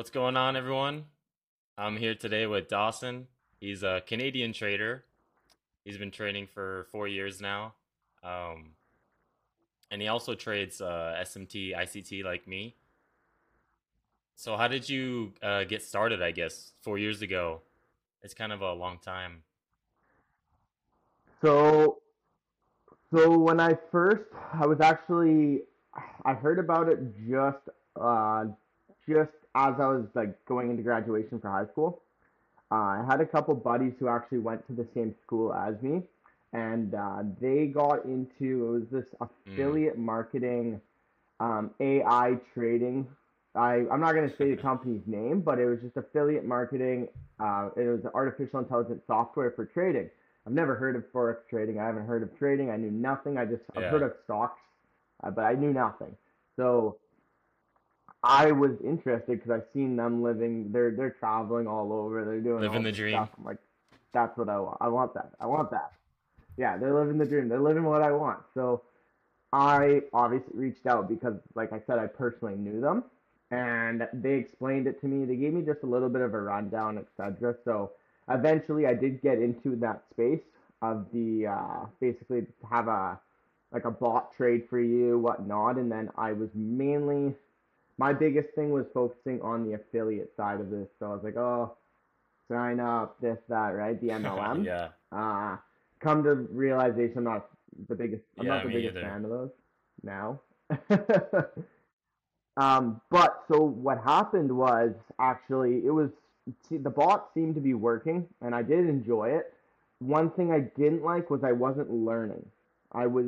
What's going on, everyone? I'm here today with Dawson. He's a Canadian trader. He's been trading for four years now. Um, and he also trades uh, SMC, ICT like me. So, how did you uh, get started? I guess four years ago. It's kind of a long time. So, so when I first, I was actually, I heard about it just, uh, just as I was like going into graduation for high school. Uh, I had a couple buddies who actually went to the same school as me, and uh, they got into it was this Mm. affiliate marketing, um, AI trading. I I'm not gonna say the company's name, but it was just affiliate marketing. Uh, it was artificial intelligence software for trading. I've never heard of forex trading. I haven't heard of trading. I knew nothing. I just I've heard of stocks, uh, but I knew nothing. So I was interested because I've seen them living. They're they're traveling all over. They're doing Living the dream. stuff. I'm like, that's what I want. I want that. I want that. Yeah, they're living the dream. They're living what I want. So I obviously reached out because, like I said, I personally knew them, and they explained it to me. They gave me just a little bit of a rundown, etc. So eventually, I did get into that space of the uh, basically have a like a bot trade for you, whatnot, and then I was mainly my biggest thing was focusing on the affiliate side of this. So I was like, oh, sign up, this, that, right? The MLM. yeah. Uh, come to realization, I'm not the biggest. I'm Yeah, not the biggest either. fan of those now. um, but so what happened was actually it was see, the bot seemed to be working, and I did enjoy it. One thing I didn't like was I wasn't learning. I was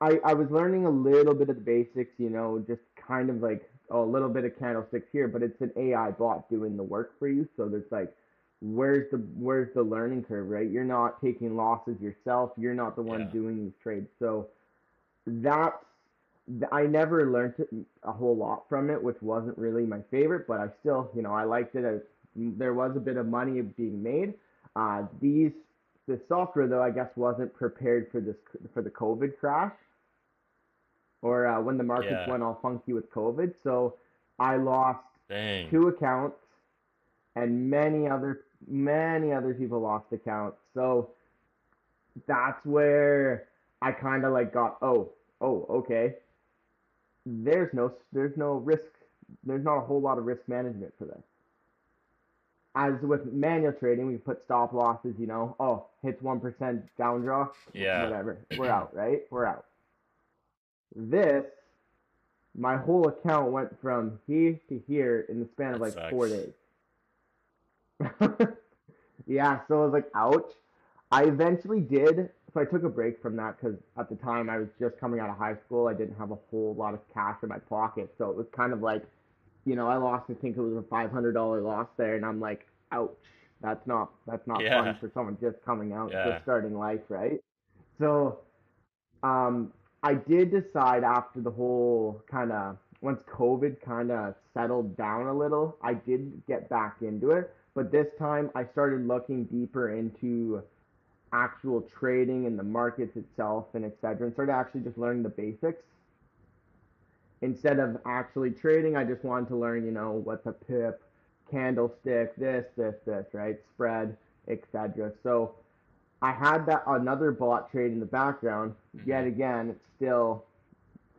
I, I was learning a little bit of the basics, you know, just kind of like oh, a little bit of candlesticks here, but it's an AI bot doing the work for you. So there's like, where's the where's the learning curve, right? You're not taking losses yourself. You're not the one Yeah. doing these trades. So that's I never learned a whole lot from it, which wasn't really my favorite, but I still, you know, I liked it. As, there was a bit of money being made. Uh, these the software though, I guess, wasn't prepared for this for the COVID crash or uh, when the markets Yeah. went all funky with COVID. So I lost Dang. two accounts, and many other many other people lost accounts. So that's where I kind of like got oh oh okay. There's no there's no risk. There's not a whole lot of risk management for this. As with manual trading, we put stop losses. You know, oh hits one percent down draw, Yeah. whatever. We're out, right? We're out. This, my whole account went from here to here in the span of That like four days. yeah, so I was like, ouch. I eventually did, so I took a break from that because at the time I was just coming out of high school. I didn't have a whole lot of cash in my pocket, so it was kind of like, you know, I lost. I think it was a five hundred dollar loss there, and I'm like, ouch. That's not that's not Yeah. fun for someone just coming out, Yeah. just starting life, right? So, um, I did decide after the whole kind of once COVID kind of settled down a little, I did get back into it. But this time I started looking deeper into actual trading and the markets itself and et cetera, and started actually just learning the basics. Instead of actually trading, I just wanted to learn, you know, what's a pip, candlestick, this, this, this, right? Spread, et cetera. So I had that another bot trade in the background. Yet Mhm. again, it still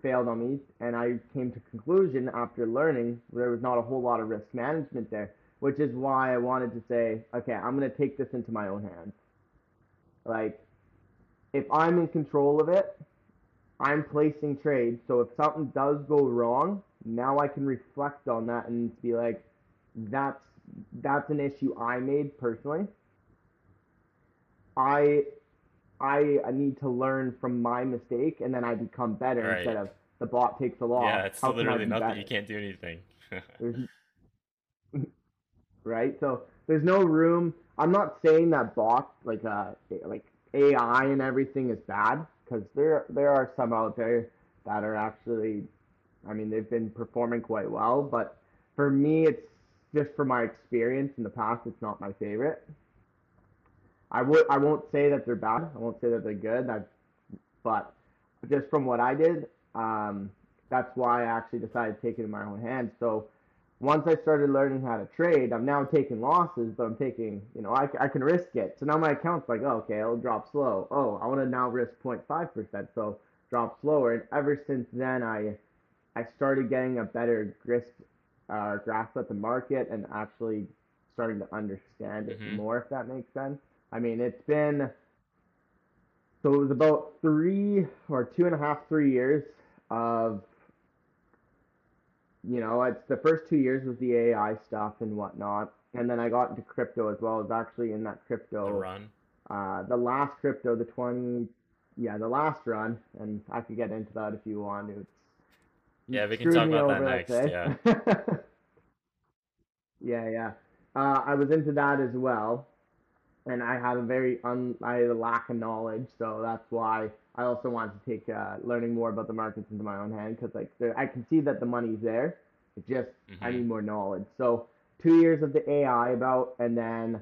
failed on me, and I came to conclusion after learning there was not a whole lot of risk management there, which is why I wanted to say, okay, I'm gonna take this into my own hands. Like, if I'm in control of it, I'm placing trades. So if something does go wrong, now I can reflect on that and be like, that's that's an issue I made personally. I I need to learn from my mistake and then I become better Right. instead of the bot takes the loss. Yeah, it's How literally nothing. better? You can't do anything. Right? So there's no room. I'm not saying that bots like uh like AI and everything is bad because there there are some out there that are actually, I mean, they've been performing quite well. But for me, it's just from my experience in the past, it's not my favorite. I would I won't say that they're bad. I won't say that they're good. I, but just from what I did, um, that's why I actually decided to take it in my own hands. So once I started learning how to trade, I'm now taking losses, but I'm taking, you know, I, I can risk it. So now my account's like, oh, okay, it'll drop slow. Oh, I want to now risk 0.5%, so drop slower. And ever since then, I I started getting a better grasp, uh, grasp at the market and actually starting to understand it hmm more, if that makes sense. I mean, it's been, so it was about three or two and a half, three years of you know, it's the first two years was the AI stuff and whatnot, and then I got into crypto as well. I was actually in that The crypto, run. uh, the last crypto, the 20, yeah, the last run, and I could get into that if you want. It's Yeah, we can talk about that next. Yeah. Yeah, yeah. Uh, I was into that as well, and I have a very un I had a lack of knowledge, so that's why I also want to take uh, learning more about the markets into my own hand because like there, I can see that the money's there. It's just I hmm need more knowledge. So two years of the AI about, and then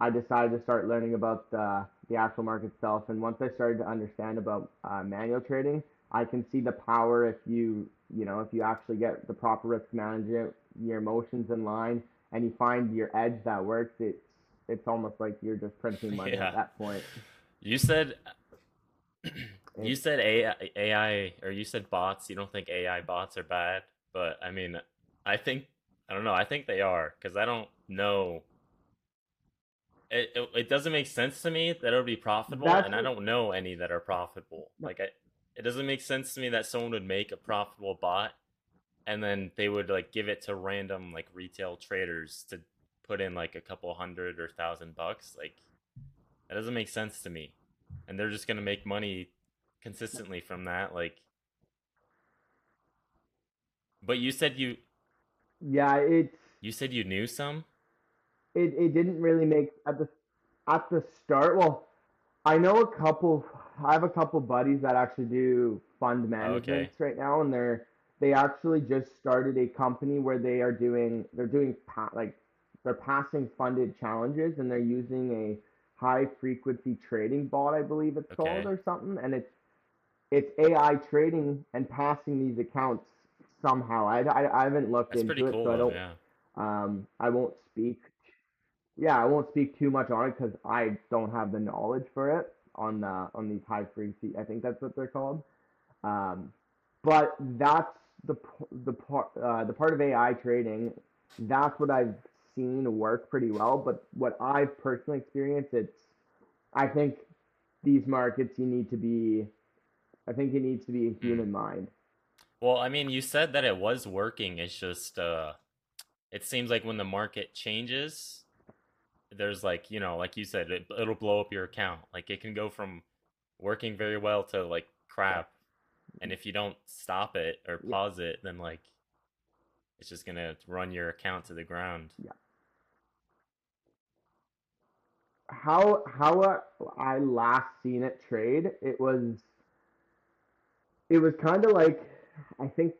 I decided to start learning about the the actual market itself. And once I started to understand about uh, manual trading, I can see the power if you you know if you actually get the proper risk management, your emotions in line, and you find your edge that works. It's it's almost like you're just printing money at that point. You said you said AI, AI or you said bots. You don't think AI bots are bad, but I mean, I think I don't know. I think they are because I don't know. It, it it doesn't make sense to me that it would be profitable, that's and I don't know any that are profitable. Like I, it doesn't make sense to me that someone would make a profitable bot and then they would like give it to random like retail traders to put in like a couple hundred or thousand bucks. Like that doesn't make sense to me. And they're just gonna make money consistently from that. Like, but you said you yeah, it's you said you knew some. it, it didn't really make at the at the start. Well, I know a couple. I have a couple buddies that actually do fund management okay, right now, and they're they actually just started a company where they are doing they're doing like they're passing funded challenges, and they're using a high frequency trading bot, I believe it's called, or something, and it's it's AI trading and passing these accounts somehow. I, I, I haven't looked that's into it, cool so I don't Yeah. um I won't speak yeah, I won't speak too much on it because I don't have the knowledge for it on the on these high frequency. I think that's what they're called. Um, but that's the the part uh, the part of AI trading. That's what I've seen work pretty well. But what I've personally experienced, it's I think these markets you need to be. I think it needs to be a Mm. human mind, Well, I mean, you said that it was working. It's just uh, it seems like when the market changes, there's like you know, like you said, it, it'll blow up your account. Like it can go from working very well to like yeah, crap. And if you don't stop it or yeah, pause it, then like it's just gonna run your account to the ground. yeah. How how I last seen it trade, it was it was kind of like I think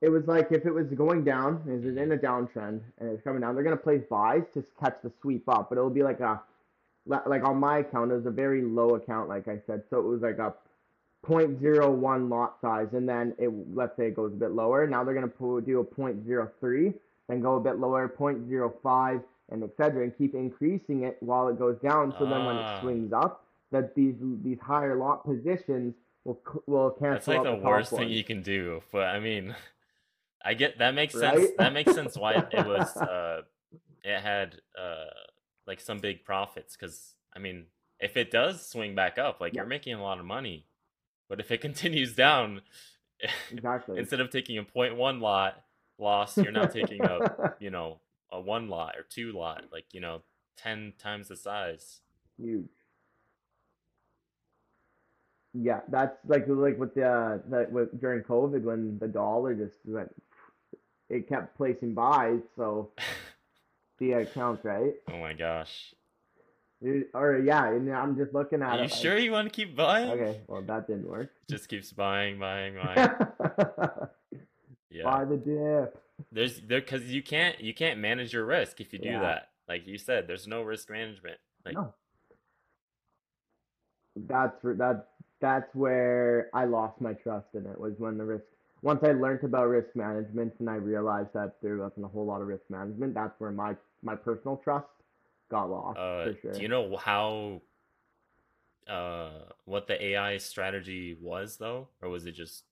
it was like if it was going down, is it in a downtrend and it's coming down, they're gonna place buys to catch the sweep up, but it'll be like a like on my account, it was a very low account, like I said, so it was like a point zero 0.01 lot size, and then it let's say it goes a bit lower. Now they're gonna do a point zero 0.03, then go a bit lower, point zero 0.05, and etc. and keep increasing it while it goes down. So then when it Ah, swings up, that these these higher lot positions will will that's cancel like out the the worst thing you can do. But I mean, I get that makes sense. right? That makes sense why it was uh it had uh like some big profits because I mean, if it does swing back up, like yeah, you're making a lot of money. But if it continues down, exactly. instead of taking a point one lot loss, you're now taking a, you know, a one lot or two lot, like, you know, 10 times the size. Huge. Yeah, that's like like with the uh, that with during COVID when the dollar just went, it kept placing buys, so the accounts, right? Oh my gosh. It- or yeah, and I'm just looking at Are at you it like, sure you want to keep buying? okay, well that didn't work. Just keeps buying, buying, buying. Buy the dip. There's there because you can't you can't manage your risk if you do Yeah, that. Like you said, there's no risk management. Like no, that's that. That's where I lost my trust in it. Was when the risk. once I learned about risk management and I realized that there wasn't a whole lot of risk management, that's where my my personal trust got lost Uh, for do you know how uh what the AI strategy was though, or was it just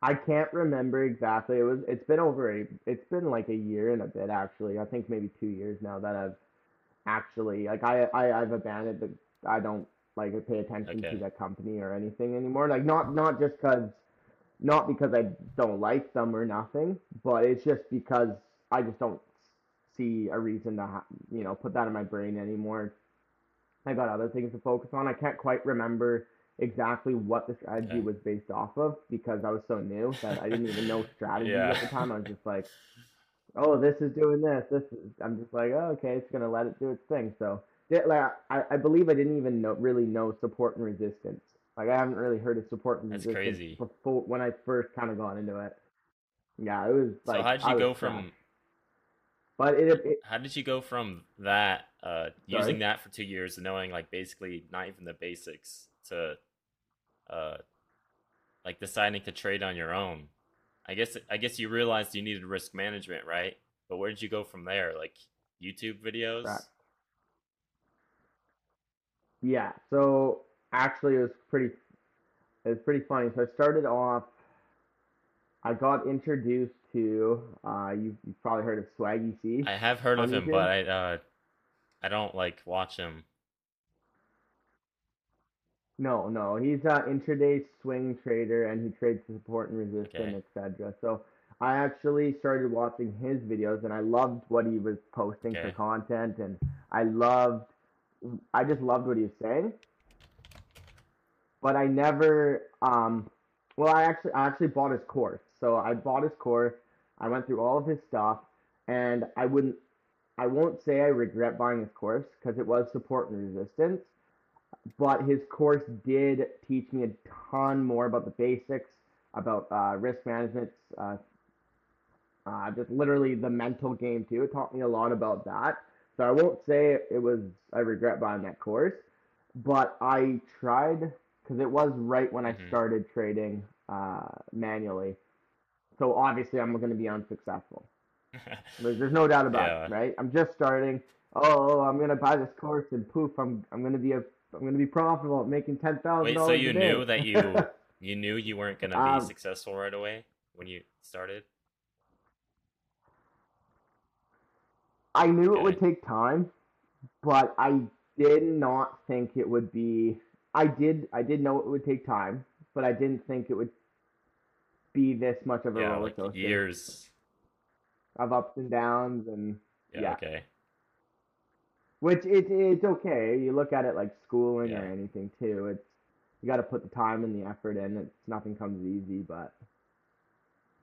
I can't remember exactly. It was it's been over a it's been like a year and a bit actually. I think maybe two years now that I've actually like I, I I've abandoned the I don't like pay attention to that company or anything anymore. Like not not just because not because I don't like them or nothing, but it's just because I just don't see a reason to ha- you know put that in my brain anymore. I got other things to focus on. I can't quite remember exactly what the strategy Okay. was based off of because I was so new that I didn't even know strategy Yeah. at the time. I was just like, oh, this is doing this. This is. I'm just like, oh, okay, it's gonna let it do its thing. So, yeah, like, I, I believe I didn't even know really know support and resistance. Like, I haven't really heard of support and That's resistance crazy. before when I first kind of got into it. Yeah, it was like. So like how did I you go from But it, it how did you go from that uh using that for two years and knowing like basically not even the basics to uh like deciding to trade on your own? I guess I guess you realized you needed risk management, right? But where did you go from there? Like YouTube videos? Correct. Yeah, so actually it was pretty it was pretty funny. So I started off I got introduced to uh you you've probably heard of Swaggy C I have heard of him, YouTube. but I uh I don't like watch him. No, no, he's a intraday swing trader and he trades support and resistance, Okay. etc. So I actually started watching his videos and I loved what he was posting for content and I loved I just loved what he was saying. But I never um well I actually I actually bought his course. So I bought his course, I went through all of his stuff and I wouldn't I won't say I regret buying his course because it was support and resistance but his course did teach me a ton more about the basics, about uh, risk management, uh, uh, just literally the mental game too. It taught me a lot about that. So I won't say it was I regret buying that course, but I tried because it was right when I hmm started trading uh, manually. So obviously I'm going to be unsuccessful. There's, there's no doubt about Yeah. it, right? I'm just starting. Oh, I'm gonna buy this course and poof, I'm I'm gonna be a I'm gonna be profitable, making ten thousand Wait, so dollars you knew that you you knew you weren't gonna be um, successful right away when you started? I knew it would take time, but I did not think it would be. I did I did know it would take time, but I didn't think it would be this much of a Yeah, roller like coaster years. of ups and downs and Yeah, yeah. okay. Which it it's okay. You look at it like schooling or anything too. It's you got to put the time and the effort in. It's nothing comes easy, but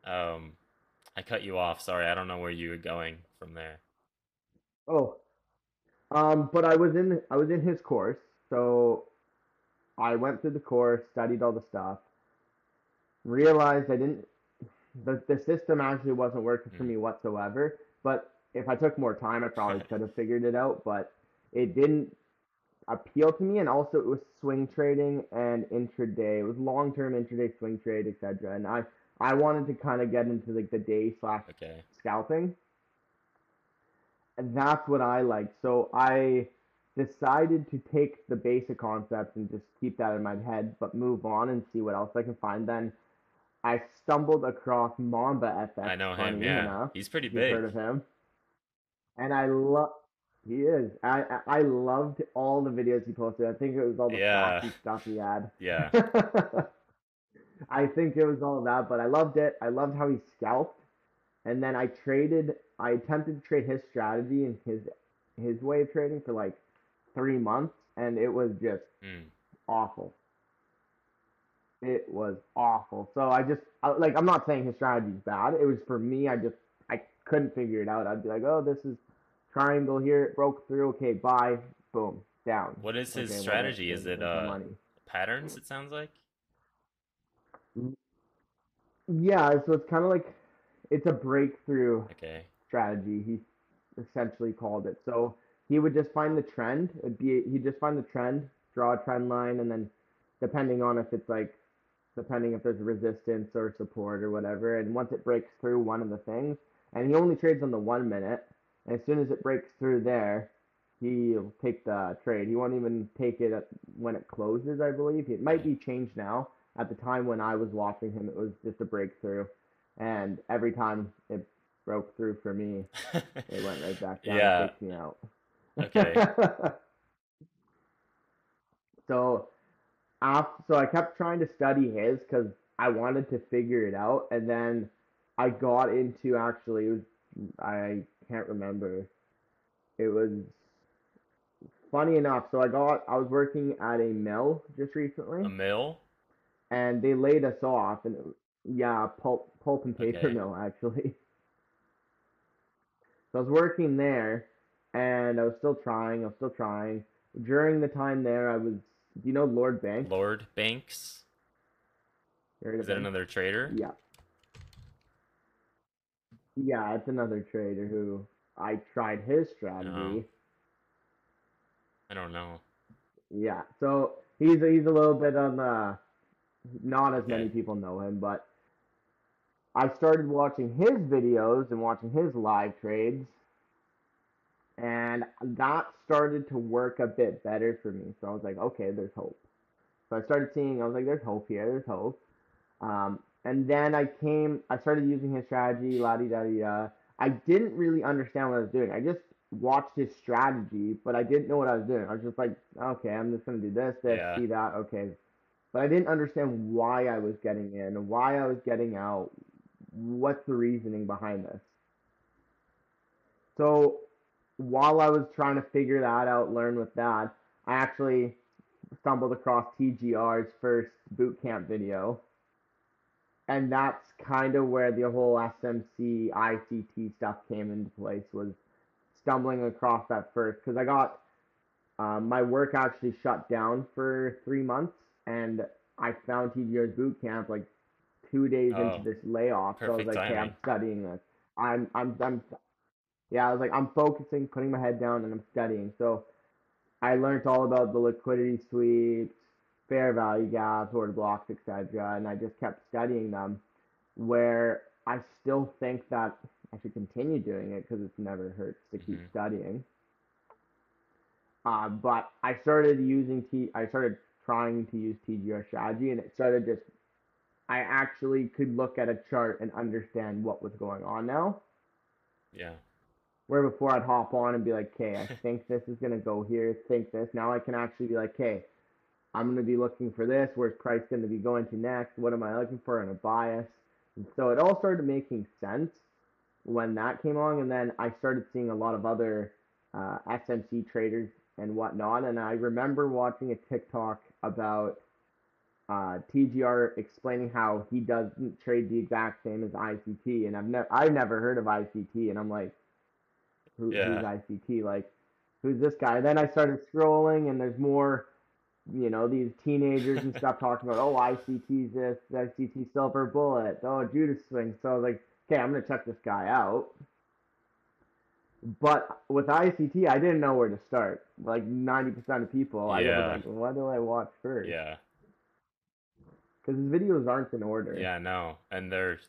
Um I cut you off. Sorry, I don't know where you were going from there. oh, um, but I was in I was in his course, so I went through the course, studied all the stuff, realized I didn't the the system actually wasn't working for Mm. me whatsoever. But if I took more time, I probably could have figured it out. But it didn't appeal to me, and also it was swing trading and intraday. It was long term intraday swing trade, etc. And I I wanted to kind of get into like the day slash Okay. scalping, and that's what I like. So I decided to take the basic concepts and just keep that in my head, but move on and see what else I can find. Then I stumbled across Mamba FX. I know him, yeah. enough, He's pretty you've heard big. of him, and I love. He is. I I loved all the videos he posted. I think it was all the Yeah. flashy stuff he had. Yeah. I think it was all that, but I loved it. I loved how he scalped. And then I traded I attempted to trade his strategy and his his way of trading for like three months and it was just Mm. awful. It was awful. So I just I, like I'm not saying his strategy's bad. It was for me. I just I couldn't figure it out. I'd be like, oh, this is triangle here. It broke through. Okay, buy. Boom, down. What is his Okay, strategy? Is it uh money. patterns, it sounds like? Yeah, so it's kind of like it's a breakthrough Okay. strategy. He essentially called it. So he would just find the trend. It'd be he'd just find the trend, draw a trend line, and then depending on if it's like depending if there's resistance or support or whatever. And once it breaks through one of the things, and he only trades on the one minute, as soon as it breaks through there, he'll take the trade. He won't even take it at, when it closes, I believe. It might be changed now. At the time when I was watching him, it was just a breakthrough, and every time it broke through for me, it went right back down Yeah. and me out. Okay. so, after, so I kept trying to study his because I wanted to figure it out, and then I got into actually. It was I can't remember. It was funny enough. So I got I was working at a mill just recently, A mill? and they laid us off, and it, yeah, pulp pulp and paper Okay. mill actually. So I was working there, and I was still trying. I was still trying. During the time there, I was. Do you know Lord Banks? Lord Banks? Is that him? another trader? Yeah. Yeah, it's another trader who I tried his strategy. Uh-huh. I don't know. Yeah, so he's he's a little bit on the not as many people know him, but I started watching his videos and watching his live trades, and that started to work a bit better for me. So I was like, okay, there's hope. So I started seeing, I was like, there's hope here, there's hope. Um, and then I came, I started using his strategy, la di da di da. I didn't really understand what I was doing. I just watched his strategy, but I didn't know what I was doing. I was just like, okay, I'm just gonna do this, this, Yeah. see that, okay. But I didn't understand why I was getting in, why I was getting out, what's the reasoning behind this. So while I was trying to figure that out, learn with that, I actually stumbled across TJR's first boot camp video. And that's kind of where the whole SMC ICT stuff came into place was stumbling across that first because I got um, my work actually shut down for three months and I found TJR's boot camp like two days Oh, into this layoff. So I was like, okay, I'm studying this. I'm I'm I'm yeah, I was like, I'm focusing, putting my head down, and I'm studying. So I learned all about the liquidity sweeps, fair value gaps, order blocks, etc. And I just kept studying them. Where I still think that I should continue doing it because it's never hurts to keep Mhm. studying. Uh, but I started using T. I started trying to use TJR strategy, and it started just. I actually could look at a chart and understand what was going on now. Yeah. Where before I'd hop on and be like, okay, I think this is gonna go here, think this. Now I can actually be like, okay, I'm gonna be looking for this. Where's price gonna be going to next? What am I looking for in a bias? And so it all started making sense when that came along, and then I started seeing a lot of other uh, SMC traders and whatnot. And I remember watching a TikTok about uh, TJR explaining how he doesn't trade the exact same as ICT, and I've never I've never heard of ICT, and I'm like, Who, Yeah. who's ICT? Like, who's this guy? Then I started scrolling, and there's more, you know, these teenagers and stuff talking about, oh, ICT's this, ICT silver bullet, oh, Judas swing. So I was like, okay, I'm gonna check this guy out. But with ICT, I didn't know where to start. Like 90% of people, I Yeah. was like, what do I watch first? Yeah. Because his videos aren't in order. Yeah, no. And they're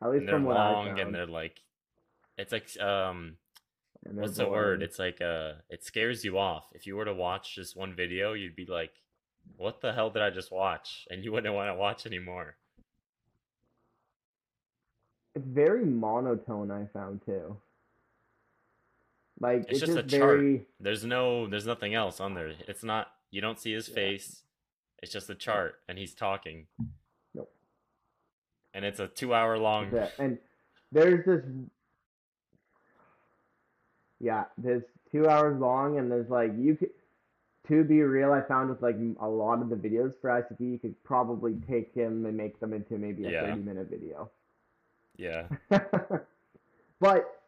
At least and they're from what long and they're like it's like um And what's the word? It's like uh it scares you off. If you were to watch just one video, you'd be like, What the hell did I just watch? And you wouldn't want to watch anymore. It's very monotone. I found too. Like It's it's, just a just chart. There's no there's nothing else on there. It's not you don't see his Yeah. face. It's just a chart and he's talking. Nope. And it's a two hour long it. And there's this. Yeah, there's two hours long, and there's like you could. To be real, I found with like a lot of the videos for ICT, you could probably take him and make them into maybe a Yeah. 30 minute video. Yeah. but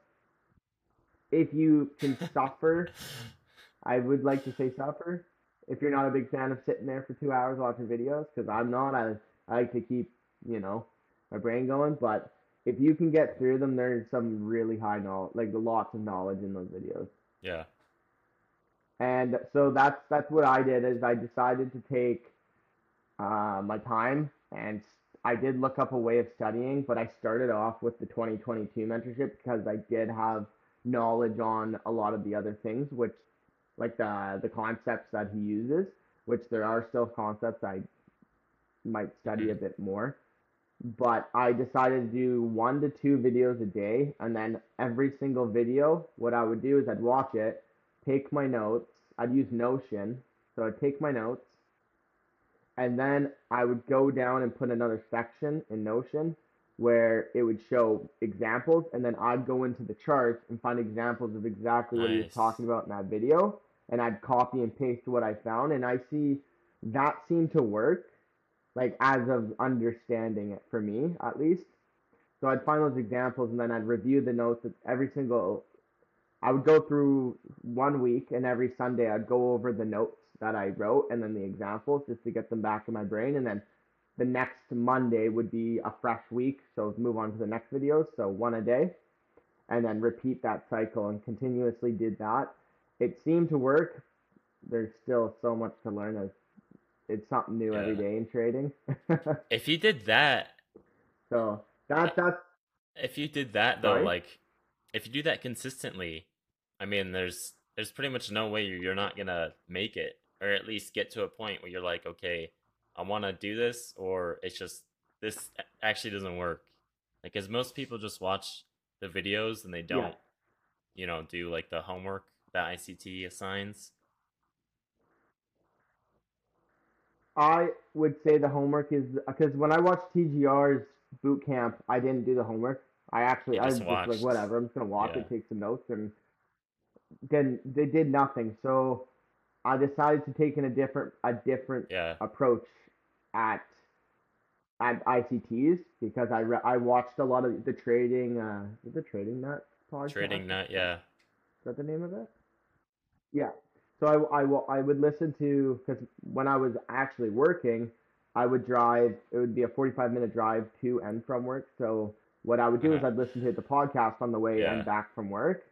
if you can suffer, I would like to say suffer. If you're not a big fan of sitting there for two hours watching videos, because I'm not, I, I like to keep, you know, my brain going. But if you can get through them, there's some really high knowledge, like lots of knowledge in those videos. Yeah. And so that's that's what I did is I decided to take uh, my time, and I did look up a way of studying, but I started off with the 2022 mentorship because I did have knowledge on a lot of the other things, which like the the concepts that he uses, which there are still concepts I might study a Mm-hmm. bit more. But I decided to do one to two videos a day, and then every single video, what I would do is I'd watch it, take my notes. I'd use Notion, so I'd take my notes, and then I would go down and put another section in Notion where it would show examples, and then I'd go into the charts and find examples of exactly what he was talking about in that video, and I'd copy and paste what I found, and I see that seemed to work, like as of understanding it for me at least. So I'd find those examples, and then I'd review the notes every single. I would go through one week, and every Sunday I'd go over the notes that I wrote, and then the examples just to get them back in my brain, and then the next Monday would be a fresh week, so move on to the next videos, so one a day, and then repeat that cycle and continuously did that. It seemed to work. There's still so much to learn. As it's something new every Yeah. day in trading. If you did that, so that that's if you did that though, Sorry? like if you do that consistently, I mean, there's there's pretty much no way you're you're not gonna make it, or at least get to a point where you're like, okay, I want to do this, or it's just this actually doesn't work. Like, cause most people just watch the videos and they don't, you know, do like the homework that ICT assigns. I would say the homework is because when I watched TJR's boot camp, I didn't do the homework. I actually I was just just like whatever. I'm just gonna watch Yeah. it, take some notes, and then they did nothing. So I decided to take in a different a different Yeah, approach at at ICTs because I re- I watched a lot of the trading uh the trading nut podcast. trading nut. Yeah, Is that the name of it? Yeah. So I, I, I would listen to, because when I was actually working, I would drive, it would be a 45 minute drive to and from work. So what I would do is Uh-huh. I'd listen to the podcast on the way Yeah. and back from work.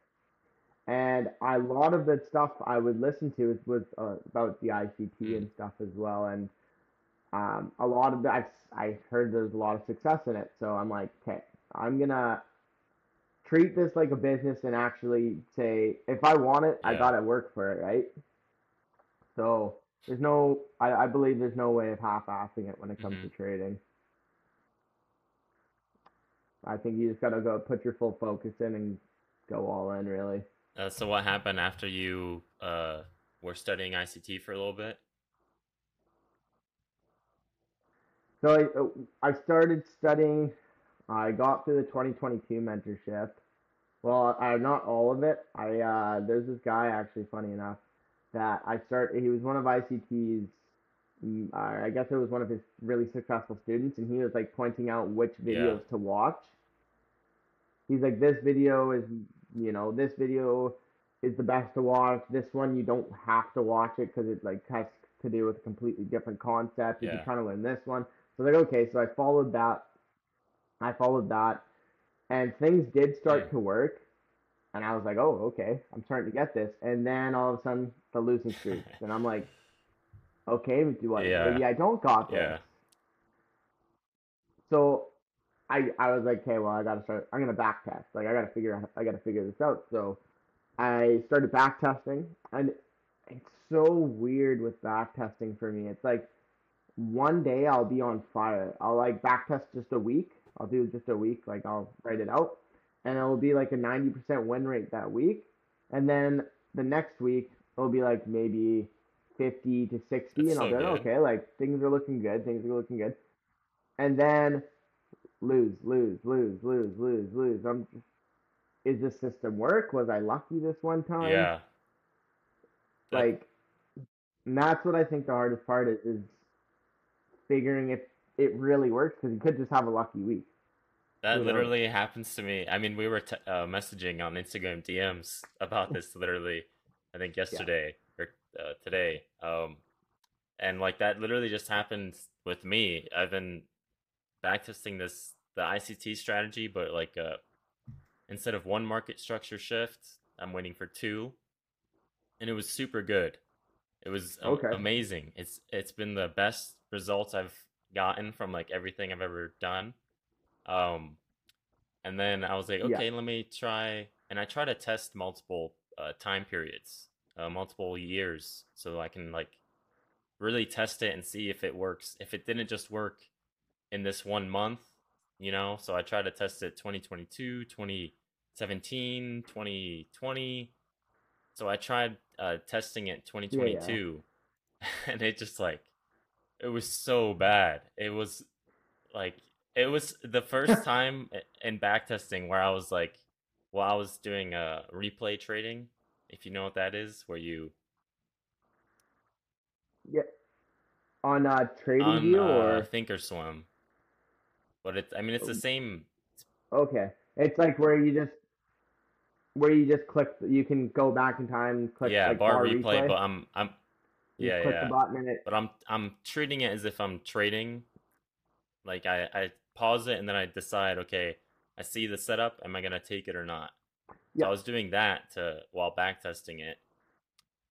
And a lot of the stuff I would listen to is, was uh, about the ICT Mm. and stuff as well. And um, a lot of the, I, I heard there's a lot of success in it. So I'm like, okay, I'm going to treat this like a business and actually say if I want it, I gotta work for it, right? So there's no, I, I believe there's no way of half-assing it when it comes Mhm. to trading. I think you just gotta go put your full focus in and go all in, really. Uh, so what happened after you uh were studying ICT for a little bit? So I, I started studying. I got through the 2022 mentorship. Well, I not all of it. I uh, there's this guy actually, funny enough, that I start. He was one of ICT's. mm, Uh, I guess it was one of his really successful students, and he was like pointing out which Yeah. videos to watch. He's like, this video is, you know, this video is the best to watch. This one you don't have to watch it because it like has to do with a completely different concept. If Yeah. you're trying to learn this one, so like, okay, so I followed that. I followed that, and things did start Mm. to work. And I was like, oh, okay, I'm starting to get this. And then all of a sudden, the losing streaks, and I'm like, okay, do I? Yeah. Maybe I don't got this. Yeah. So, I I was like, okay, well, I gotta start. I'm gonna back test. Like, I gotta figure out. I gotta figure this out. So, I started back testing, and it's so weird with back testing for me. It's like one day I'll be on fire. I'll like back test just a week. I'll do just a week. Like I'll write it out, and it'll be like a 90% win rate that week. And then the next week it'll be like maybe 50 to 60, That's and I'll so be like, okay, like things are looking good. Things are looking good. And then lose, lose, lose, lose, lose, lose. I'm just, is this system work? Was I lucky this one time? Yeah. Like and that's what I think the hardest part is is figuring if it really works because you could just have a lucky week. That literally happens to me. I mean, we were t- uh, messaging on Instagram DMs about this literally, I think yesterday or uh, today. Um, and like that literally just happened with me. I've been backtesting this the ICT strategy, but like uh, instead of one market structure shift, I'm waiting for two, and it was super good. It was Okay. amazing. It's it's been the best results I've gotten from like everything I've ever done. Um, and then I was like, Yeah. okay, let me try, and I try to test multiple uh, time periods, uh, multiple years, so I can like really test it and see if it works. If it didn't just work in this one month, you know, so I tried to test it 2022, 2017, 2020. So I tried uh, testing it Yeah, yeah. 2022, and it just like it was so bad. It was like it was the first time in back testing where I was like, well, I was doing a replay trading, if you know what that is, where you Yeah. On uh, Trading on View uh, or Thinkorswim. But it's I mean it's the Oh. same. okay, it's like where you just where you just click. You can go back in time, click Yeah, like bar replay, but I'm I'm You yeah click yeah. the button and it. But I'm I'm treating it as if I'm trading. Like I I pause it and then I decide, okay, I see the setup, am I gonna take it or not? So Yeah. I was doing that to while back testing it,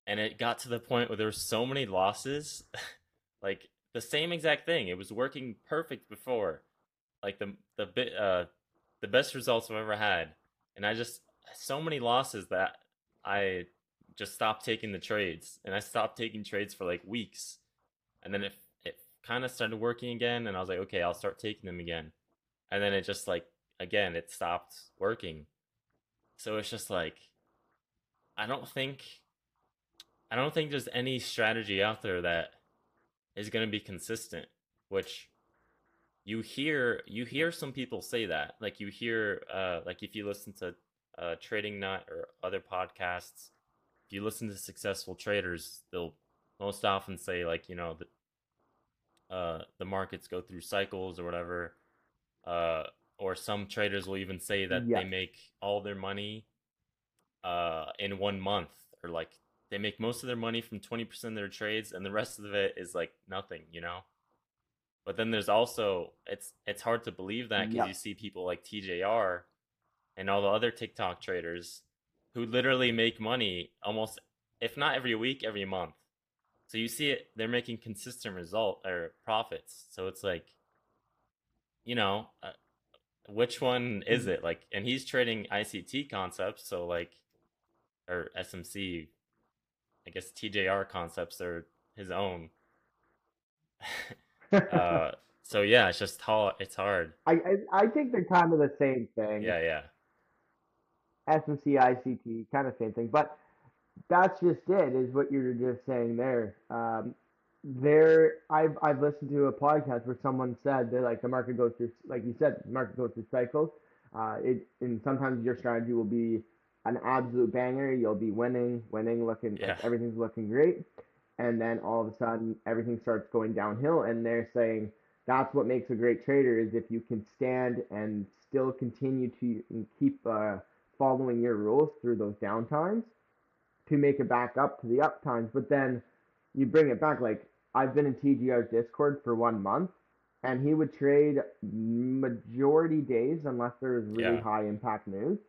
and it got to the point where there were so many losses, like the same exact thing. It was working perfect before, like the the bit uh the best results I've ever had, and I just so many losses that I just stopped taking the trades, and I stopped taking trades for like weeks, and then it it kind of started working again, and I was like, okay, I'll start taking them again, and then it just like again it stopped working. So it's just like I don't think I don't think there's any strategy out there that is going to be consistent, which you hear you hear some people say that. Like you hear uh like if you listen to uh Trading Nut or other podcasts, if you listen to successful traders, they'll most often say like, you know, the uh the markets go through cycles or whatever. Uh or some traders will even say that Yeah. they make all their money uh in one month or like they make most of their money from 20% of their trades and the rest of it is like nothing you know but then there's also it's it's hard to believe that because you see people like tjr and all the other tiktok traders who literally make money almost if not every week every month. So you see it they're making consistent result or profits. So it's like you know uh, which one is it? Like and he's trading ict concepts so like or smc i guess tjr concepts are his own. Uh so yeah it's just hard it's hard. I, I I think they're kind of the same thing. yeah yeah SMC, ICT, kind of same thing. But that's just it, is what you're just saying there. Um, there, I've I've listened to a podcast where someone said that like the market goes through, like you said, the market goes through cycles. Uh, it and sometimes your strategy will be an absolute banger. You'll be winning, winning, looking, Yeah. like, everything's looking great, and then all of a sudden everything starts going downhill. And they're saying that's what makes a great trader is if you can stand and still continue to keep uh, following your rules through those downtimes to make it back up to the up times. But then you bring it back. Like I've been in TJR's Discord for one month, and he would trade majority days unless there was really Yeah. high impact news.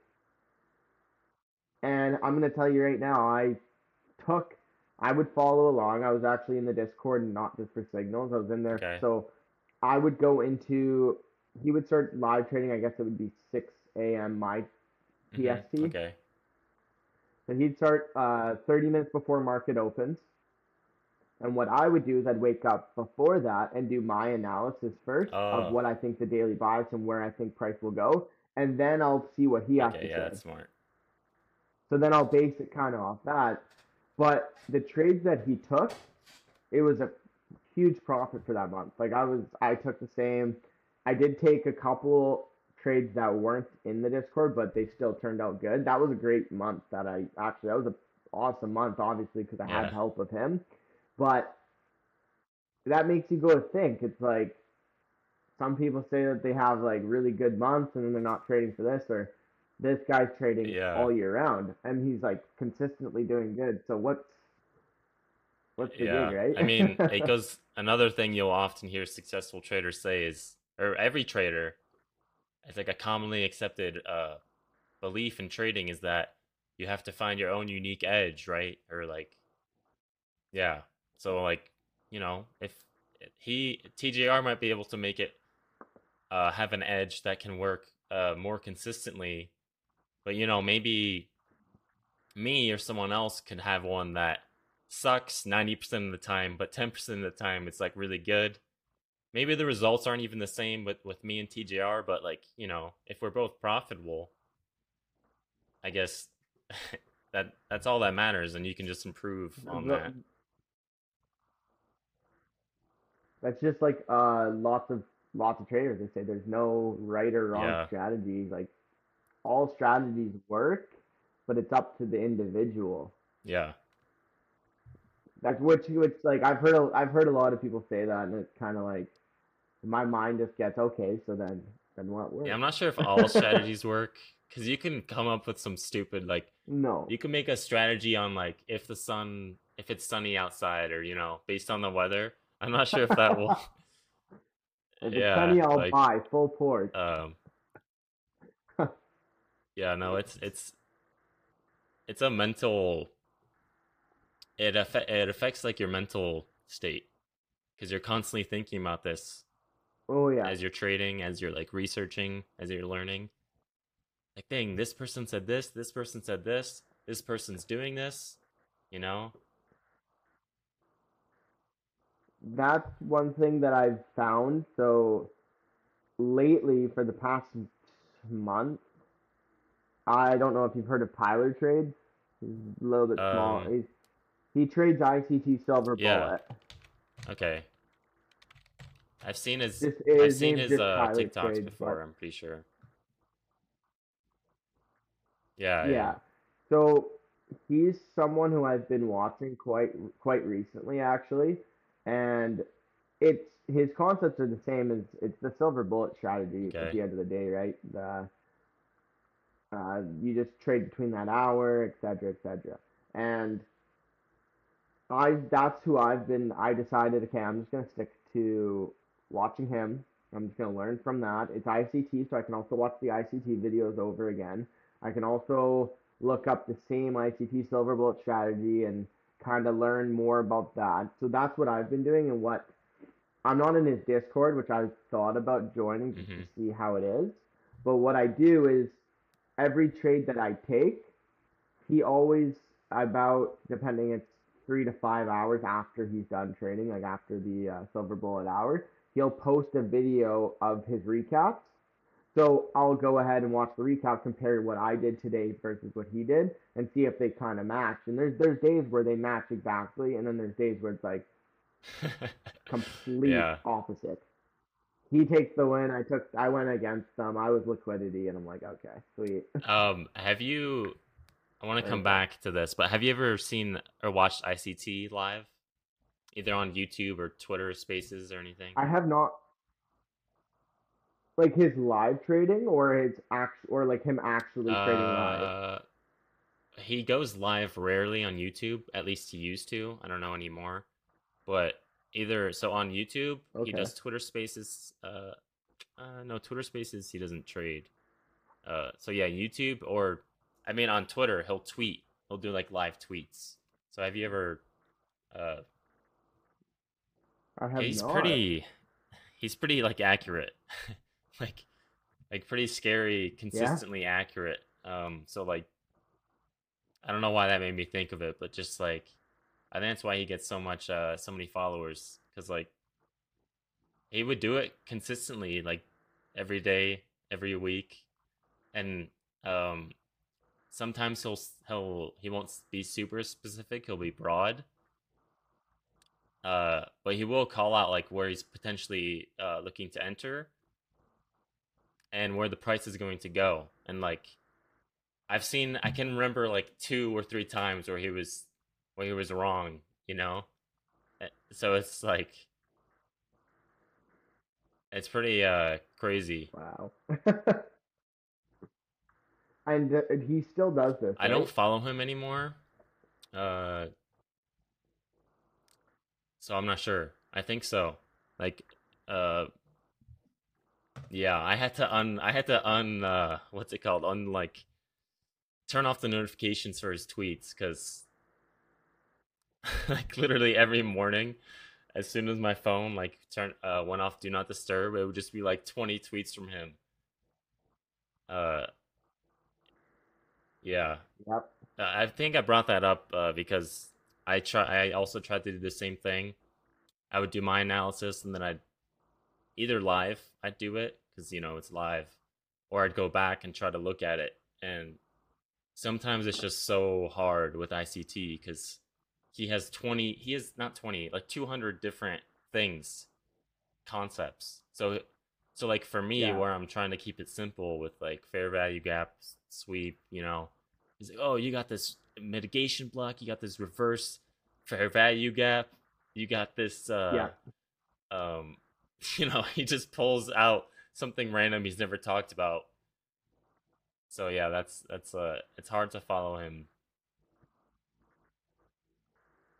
And I'm gonna tell you right now, I took, I would follow along. I was actually in the Discord, and not just for signals. I was in there, Okay. so I would go into. He would start live trading. I guess it would be 6 a.m. my PST. okay So he'd start uh, 30 minutes before market opens. And what I would do is I'd wake up before that and do my analysis first Oh. of what I think the daily bias and where I think price will go. And then I'll see what he has okay to yeah say. that's smart So then I'll base it kind of off that. But the trades that he took, it was a huge profit for that month. Like I was, I took the same. I did take a couple trades that weren't in the Discord, but they still turned out good. That was a great month. That I actually, that was an awesome month, obviously, because I Yeah. had help of him. But that makes you go to think. It's like some people say that they have like really good months and then they're not trading for this or this guy's trading Yeah. all year round and he's like consistently doing good. So what's what's the yeah gig, right? i mean it goes another thing you'll often hear successful traders say is or every trader it's like a commonly accepted uh belief in trading is that you have to find your own unique edge right or like Yeah. So like, you know, if he TJR might be able to make it uh, have an edge that can work uh, more consistently, but you know, maybe me or someone else can have one that sucks 90% of the time, but 10% of the time it's like really good. Maybe the results aren't even the same with, with me and TJR, but like, you know, if we're both profitable, I guess that that's all that matters and you can just improve on that. That's just like uh lots of lots of traders. They say there's no right or wrong Yeah. strategy. Like all strategies work, but it's up to the individual. Yeah. That's which which like I've heard a, I've heard a lot of people say that, and it's kind of like my mind just gets okay. So then then what works? Yeah, I'm not sure if all strategies work because you can come up with some stupid like no. you can make a strategy on like if the sun if it's sunny outside or you know based on the weather. I'm not sure if that will. If it's yeah, sunny, I'll like- buy full port. um. Yeah, no, it's it's it's a mental. It affect it affects like your mental state because you're constantly thinking about this oh yeah. as you're trading, as you're like researching, as you're learning. Like, dang, this person said this, this person said this, this person's doing this, you know? that's one thing that I've found. So lately, for the past month, I don't know if you've heard of Tyler Trades. He's a little bit small. Um, He's, he trades ICT Silver Yeah. Bullet. Okay. I've seen his I've seen his uh, TikToks before, but- I'm pretty sure. Yeah, yeah. yeah. So he's someone who I've been watching quite quite recently, actually, and it's his concepts are the same as it's the silver bullet strategy at the end of the day, right? The uh, you just trade between that hour, et cetera, et cetera, and I that's who I've been. I decided, okay, I'm just gonna stick to watching him. I'm just gonna learn from that. It's ICT, so I can also watch the ICT videos over again. I can also look up the same ICT silver bullet strategy and kind of learn more about that. So that's what I've been doing and what I'm not in his Discord, which I thought about joining just to Mhm. see how it is. But what I do is every trade that I take, he always about depending it's three to five hours after he's done trading, like after the uh, silver bullet hours, he'll post a video of his recaps. So I'll go ahead and watch the recap, compare what I did today versus what he did, and see if they kind of match. And there's there's days where they match exactly, and then there's days where it's like complete Yeah. opposite. He takes the win. I took. I went against them. I was liquidity, and I'm like, okay, sweet. um, have you? I want to come back to this, but have you ever seen or watched ICT live, either on YouTube or Twitter Spaces or anything? I have not. Like his live trading, or his act, or like him actually trading live. Uh, he goes live rarely on YouTube. At least he used to. I don't know anymore. But either so on YouTube, he does Twitter Spaces. Uh, uh, no, Twitter Spaces he doesn't trade. Uh, so yeah, YouTube or I mean on Twitter he'll tweet. He'll do like live tweets. So have you ever? Uh, I have he's not. pretty. He's pretty like accurate, like like pretty scary, consistently accurate. Um, so like, I don't know why that made me think of it, but just like, I think that's why he gets so much, uh, so many followers, because like, he would do it consistently, like every day, every week, and um, sometimes he'll he'll he won't be super specific. He'll be broad. Uh, but he will call out like where he's potentially uh, looking to enter and where the price is going to go. And like I've seen I can remember like two or three times where he was where he was wrong, you know? Eh, So it's like it's pretty uh crazy. Wow. and uh, he still does this. I don't follow him anymore. Uh so I'm not sure. I think so. Like uh yeah, I had to un I had to un uh what's it called? Un like turn off the notifications for his tweets cuz like literally every morning, as soon as my phone like turn uh, went off do not disturb, it would just be like 20 tweets from him. Uh, yeah. Yep. I think I brought that up uh, because I try. I also tried to do the same thing. I would do my analysis and then I'd either live. I'd do it because you know it's live, or I'd go back and try to look at it. And sometimes it's just so hard with ICT because he has twenty. He has not twenty, like two hundred different things, concepts. So, so like for me, Yeah. where I'm trying to keep it simple with like fair value gap sweep, you know, he's like, oh, you got this mitigation block, you got this reverse fair value gap, you got this, uh, um, you know, he just pulls out something random he's never talked about. So yeah, that's that's uh, it's hard to follow him.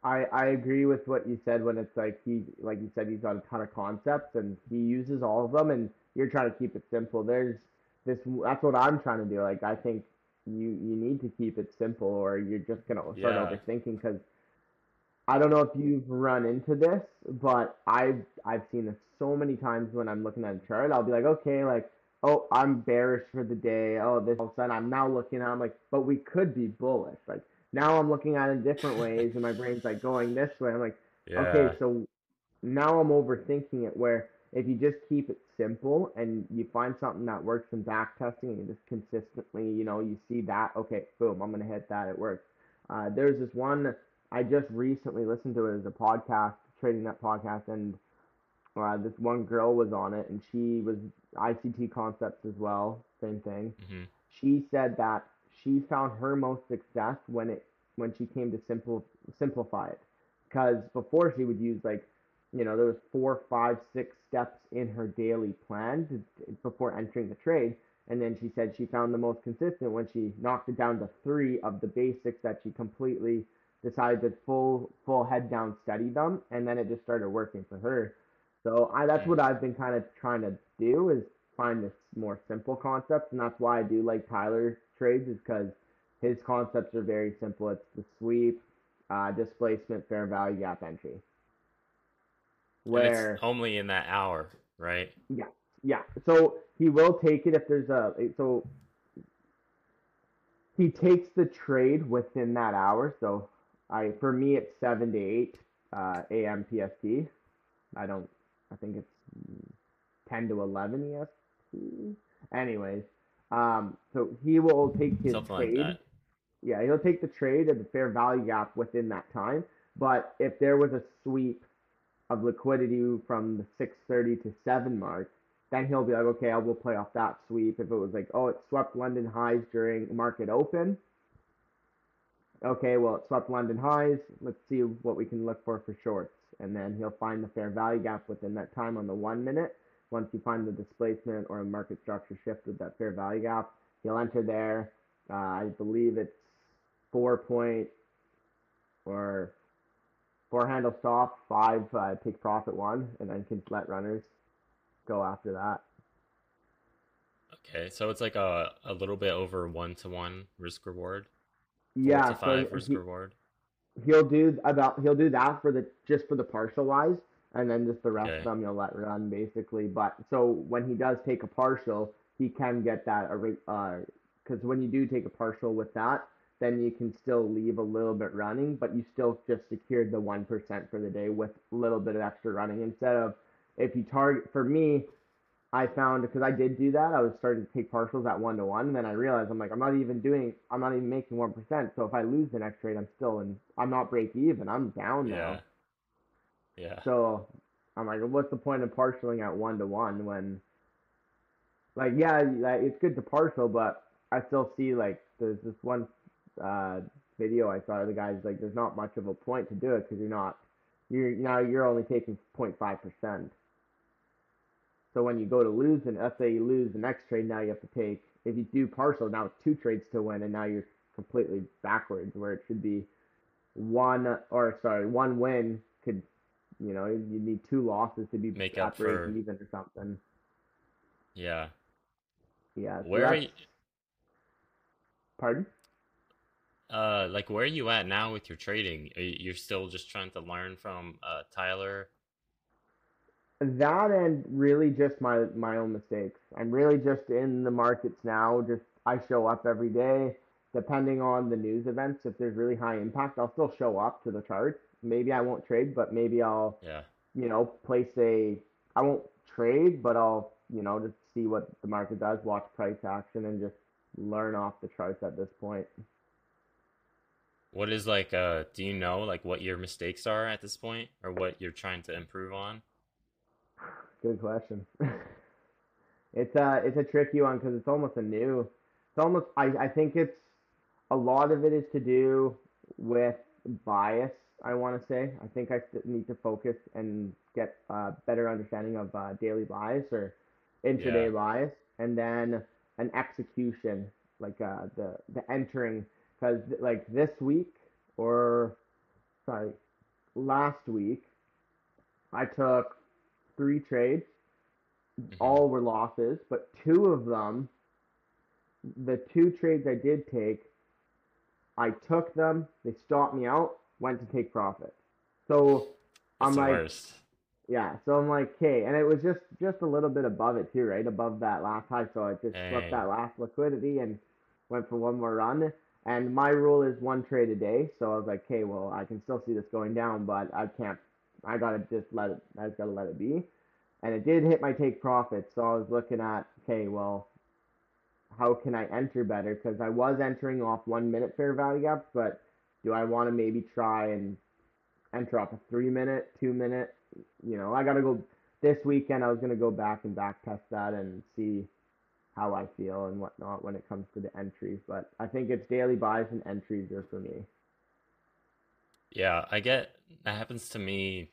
I, I agree with what you said when it's like he like you said he's got a ton of concepts and he uses all of them and you're trying to keep it simple. There's this that's what I'm trying to do. Like I think you you need to keep it simple or you're just gonna start Yeah. overthinking because I don't know if you've run into this, but I've I've seen this so many times when I'm looking at a chart. I'll be like, okay, like oh I'm bearish for the day. Oh this all of a sudden I'm now looking at I'm like, but we could be bullish. Like now I'm looking at it different ways and my brain's like going this way. I'm like, Yeah. okay, so now I'm overthinking it where if you just keep it simple and you find something that works in back testing and you just consistently, you know, you see that, okay, boom, I'm gonna hit that, it works. Uh, there's this one I just recently listened to it as a podcast, trading that podcast, and uh, this one girl was on it and she was ICT concepts as well, same thing. Hmm she said that she found her most success when it when she came to simple simplify it. Because before she would use like you know there was four five six steps in her daily plan to, before entering the trade and then she said she found the most consistent when she knocked it down to three of the basics that she completely decided to full full head down study them and then it just started working for her so I that's Mm. what I've been kind of trying to do is find this more simple concepts, and that's why I do like Tyler trades is because his concepts are very simple. It's the sweep, uh, displacement, fair value gap entry. Where it's only in that hour, right? yeah, yeah. so he will take it if there's a so he takes the trade within that hour. So I for me it's seven to eight uh, a.m. PST. I don't. I think it's ten to eleven EST. Anyways, um, so he will take his Something like trade. that. Yeah, he'll take the trade at the fair value gap within that time. But if there was a sweep of liquidity from the 630 to 7 mark, then he'll be like, okay, I will play off that sweep. If it was like, oh, it swept London highs during market open. Okay, well, it swept London highs. Let's see what we can look for for shorts. And then he'll find the fair value gap within that time on the one minute. Once you find the displacement or a market structure shift with that fair value gap, he'll enter there. Uh, I believe it's four point or four handle stop, five uh, take profit one, and then can let runners go after that. Okay, so it's like a a little bit over one to one risk reward. Yeah, to so five risk he, reward. he'll do about he'll do that for the just for the partial wise, and then just the rest Okay. of them you'll let run basically. But so when he does take a partial, he can get that a because when you do take a partial with that, then you can still leave a little bit running, but you still just secured the one percent for the day with a little bit of extra running instead of if you target for me. I found because I did do that. I was starting to take partials at one to one, and then I realized I'm like I'm not even doing. I'm not even making one percent. So if I lose the next trade, I'm still in. I'm not break even. I'm down Yeah. now. Yeah. So I'm like, what's the point of partialing at one to one when, like, yeah, it's good to partial, but I still see like there's this one uh, video I saw. The guy's like, there's not much of a point to do it because you're not, you're now you're only taking 0.5 percent. So when you go to lose, and let's say you lose the next trade, now you have to take. If you do partial, now it's two trades to win, and now you're completely backwards where it should be one or sorry, one win could, you know, you need two losses to be Make up for- even or something. Yeah. Yeah. so Where are you, Pardon? Uh, like where are you at now with your trading? You're still just trying to learn from uh Tyler? That and really just my my own mistakes. I'm really just in the markets now. Just I show up every day. Depending on the news events, if there's really high impact, I'll still show up to the charts. Maybe I won't trade, but maybe I'll, Yeah. you know, place a. I won't trade, but I'll, you know, just see what the market does, watch price action, and just learn off the charts at this point. What is like uh do you know like what your mistakes are at this point or what you're trying to improve on? Good question. It's a it's a tricky one because it's almost a new. It's almost I I think it's a lot of it is to do with bias. I want to say I think I need to focus and get a better understanding of uh, daily bias or Yeah. intraday bias, and then an execution like uh, the the entering because like this week or sorry last week I took three trades hmm all were losses, but two of them, the two trades I did take, I took them, they stopped me out, went to take profit. So That's I'm like, worst. yeah, so I'm like, okay, and it was just just a little bit above it too, right? Above that last high, so I just Dang. that last liquidity and went for one more run. And my rule is one trade a day, so I was like, okay, well, I can still see this going down, but I can't. I gotta just let it. I just gotta let it be. And it did hit my take profit, so I was looking at, okay, well, how can I enter better? Because I was entering off one minute fair value gaps, but do I want to maybe try and enter off a three minute, two minute? You know, I got to go this weekend. I was to go back and back test that and see how I feel and whatnot when it comes to the entries. But I think it's daily bias and entries are for me. Yeah, I get that happens to me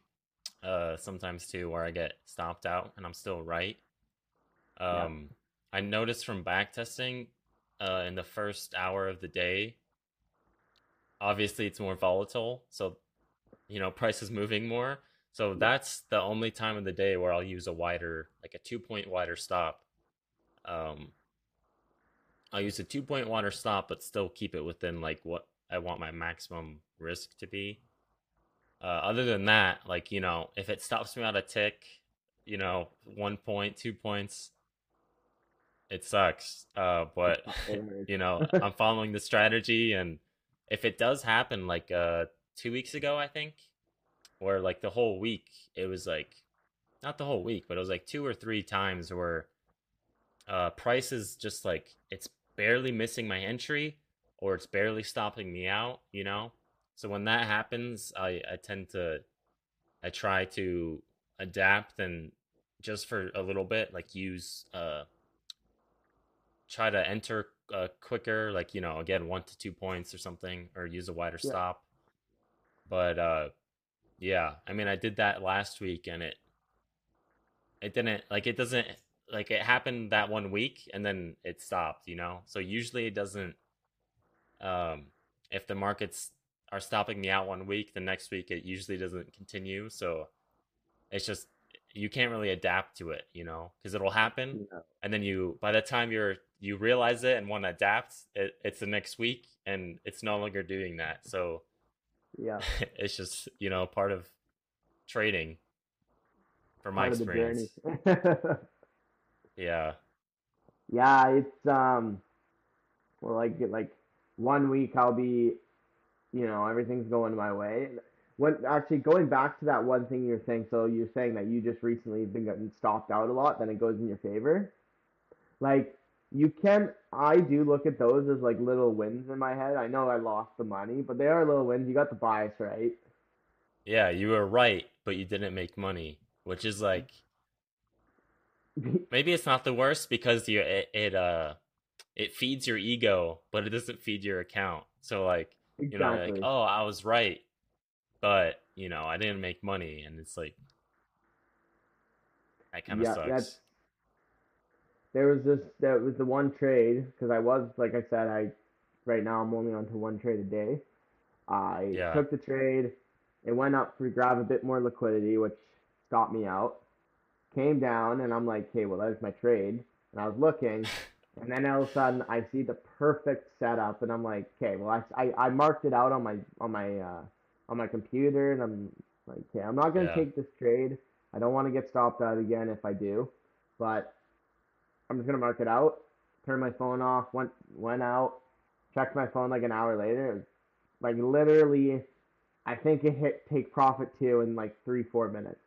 uh sometimes too where I get stopped out and I'm still right. Yeah, Um I noticed from back testing uh in the first hour of the day, obviously it's more volatile, so you know, price is moving more. So that's the only time of the day where I'll use a wider, like a two point wider stop. Um I'll use a two point water stop, but still keep it within like what I want my maximum risk to be. Uh, other than that, like, you know, if it stops me at a tick, you know, one point, two points, it sucks. Uh, but, you know. I'm following the strategy. And if it does happen, like, uh, two weeks ago, I think, or like the whole week, it was like, not the whole week, but it was like two or three times where uh, price is just like it's barely missing my entry or it's barely stopping me out, you know? So when that happens, I, I tend to I try to adapt and just for a little bit, like use uh try to enter uh, quicker, like you know, again one to two points or something, or use a wider yeah, stop. But uh yeah, I mean I did that last week and it it didn't like it doesn't like it happened that one week and then it stopped, you know? So usually it doesn't um if the markets are stopping me out one week, the next week it usually doesn't continue. So it's just you can't really adapt to it, you know, because it'll happen yeah, and then you by the time you're you realize it and want to adapt, it, it's the next week and it's no longer doing that. So yeah. it's just, you know, part of trading from my Part journey. experience. Yeah. yeah, it's um, well, like like one week I'll be you know, everything's going my way. When actually going back to that one thing you're saying, so you're saying that you just recently have been getting stopped out a lot, then it goes in your favor. Like you can, I do look at those as like little wins in my head. I know I lost the money, but they are little wins. You got the bias right. Yeah, you were right, but you didn't make money, which is like maybe it's not the worst because you it, it uh it feeds your ego, but it doesn't feed your account. So like, you know, like, oh, I was right, but you know, I didn't make money and it's like that kind of Yeah, sucks. there was this that was the one trade because I was like I said I right now I'm only on to one trade a day. I Yeah. took the trade. It went up to grab a bit more liquidity, which stopped me out. Came down, and I'm like, okay, well, there's my trade. And I was looking, And then all of a sudden, I see the perfect setup, and I'm like, okay, well, I, I, I marked it out on my on my uh, on my computer, and I'm like, okay, I'm not gonna Yeah. take this trade. I don't want to get stopped out again if I do, but I'm just gonna mark it out. Turn my phone off. Went went out. Checked my phone like an hour later. It was like literally, I think it hit take profit two in like three four minutes.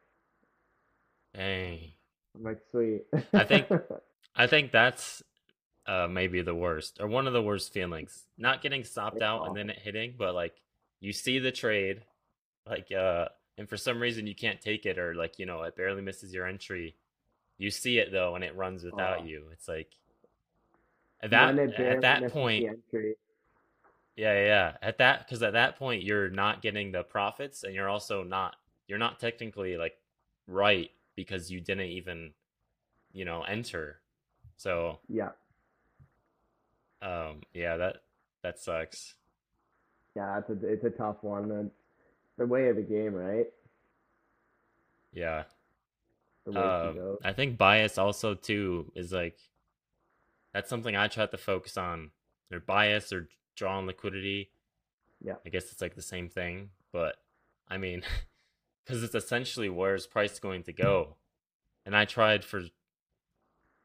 Hey, I'm like, sweet. I think- I think that's uh maybe the worst or one of the worst feelings. Not getting stopped It's out and then it hitting, but like you see the trade, like uh and for some reason you can't take it or like, you know, it barely misses your entry. You see it though and it runs without Oh. you. It's like at that When it barely at that point. Yeah, yeah, yeah. At that, because at that point you're not getting the profits, and you're also not you're not technically like right because you didn't even, you know, enter. So, yeah, um, yeah, that that sucks. yeah, it's a it's a tough one. It's the way of the game, right? Yeah. The way Um. I think bias also too is like that's something I try to focus on. Or bias or draw on liquidity. Yeah. I guess it's like the same thing, but I mean, because it's essentially where's price going to go, and I tried for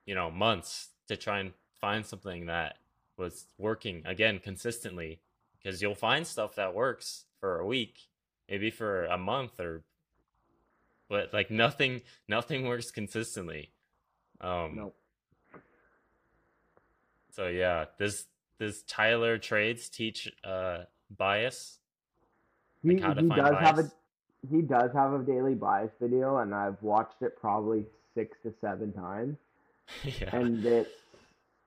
you know months to try and find something that was working again consistently, because you'll find stuff that works for a week, maybe for a month or but like nothing nothing works consistently um Nope. so yeah does does tyler trades teach uh bias He like how to he find does have a bias? He does have a daily bias video, and I've watched it probably six to seven times, yeah and it's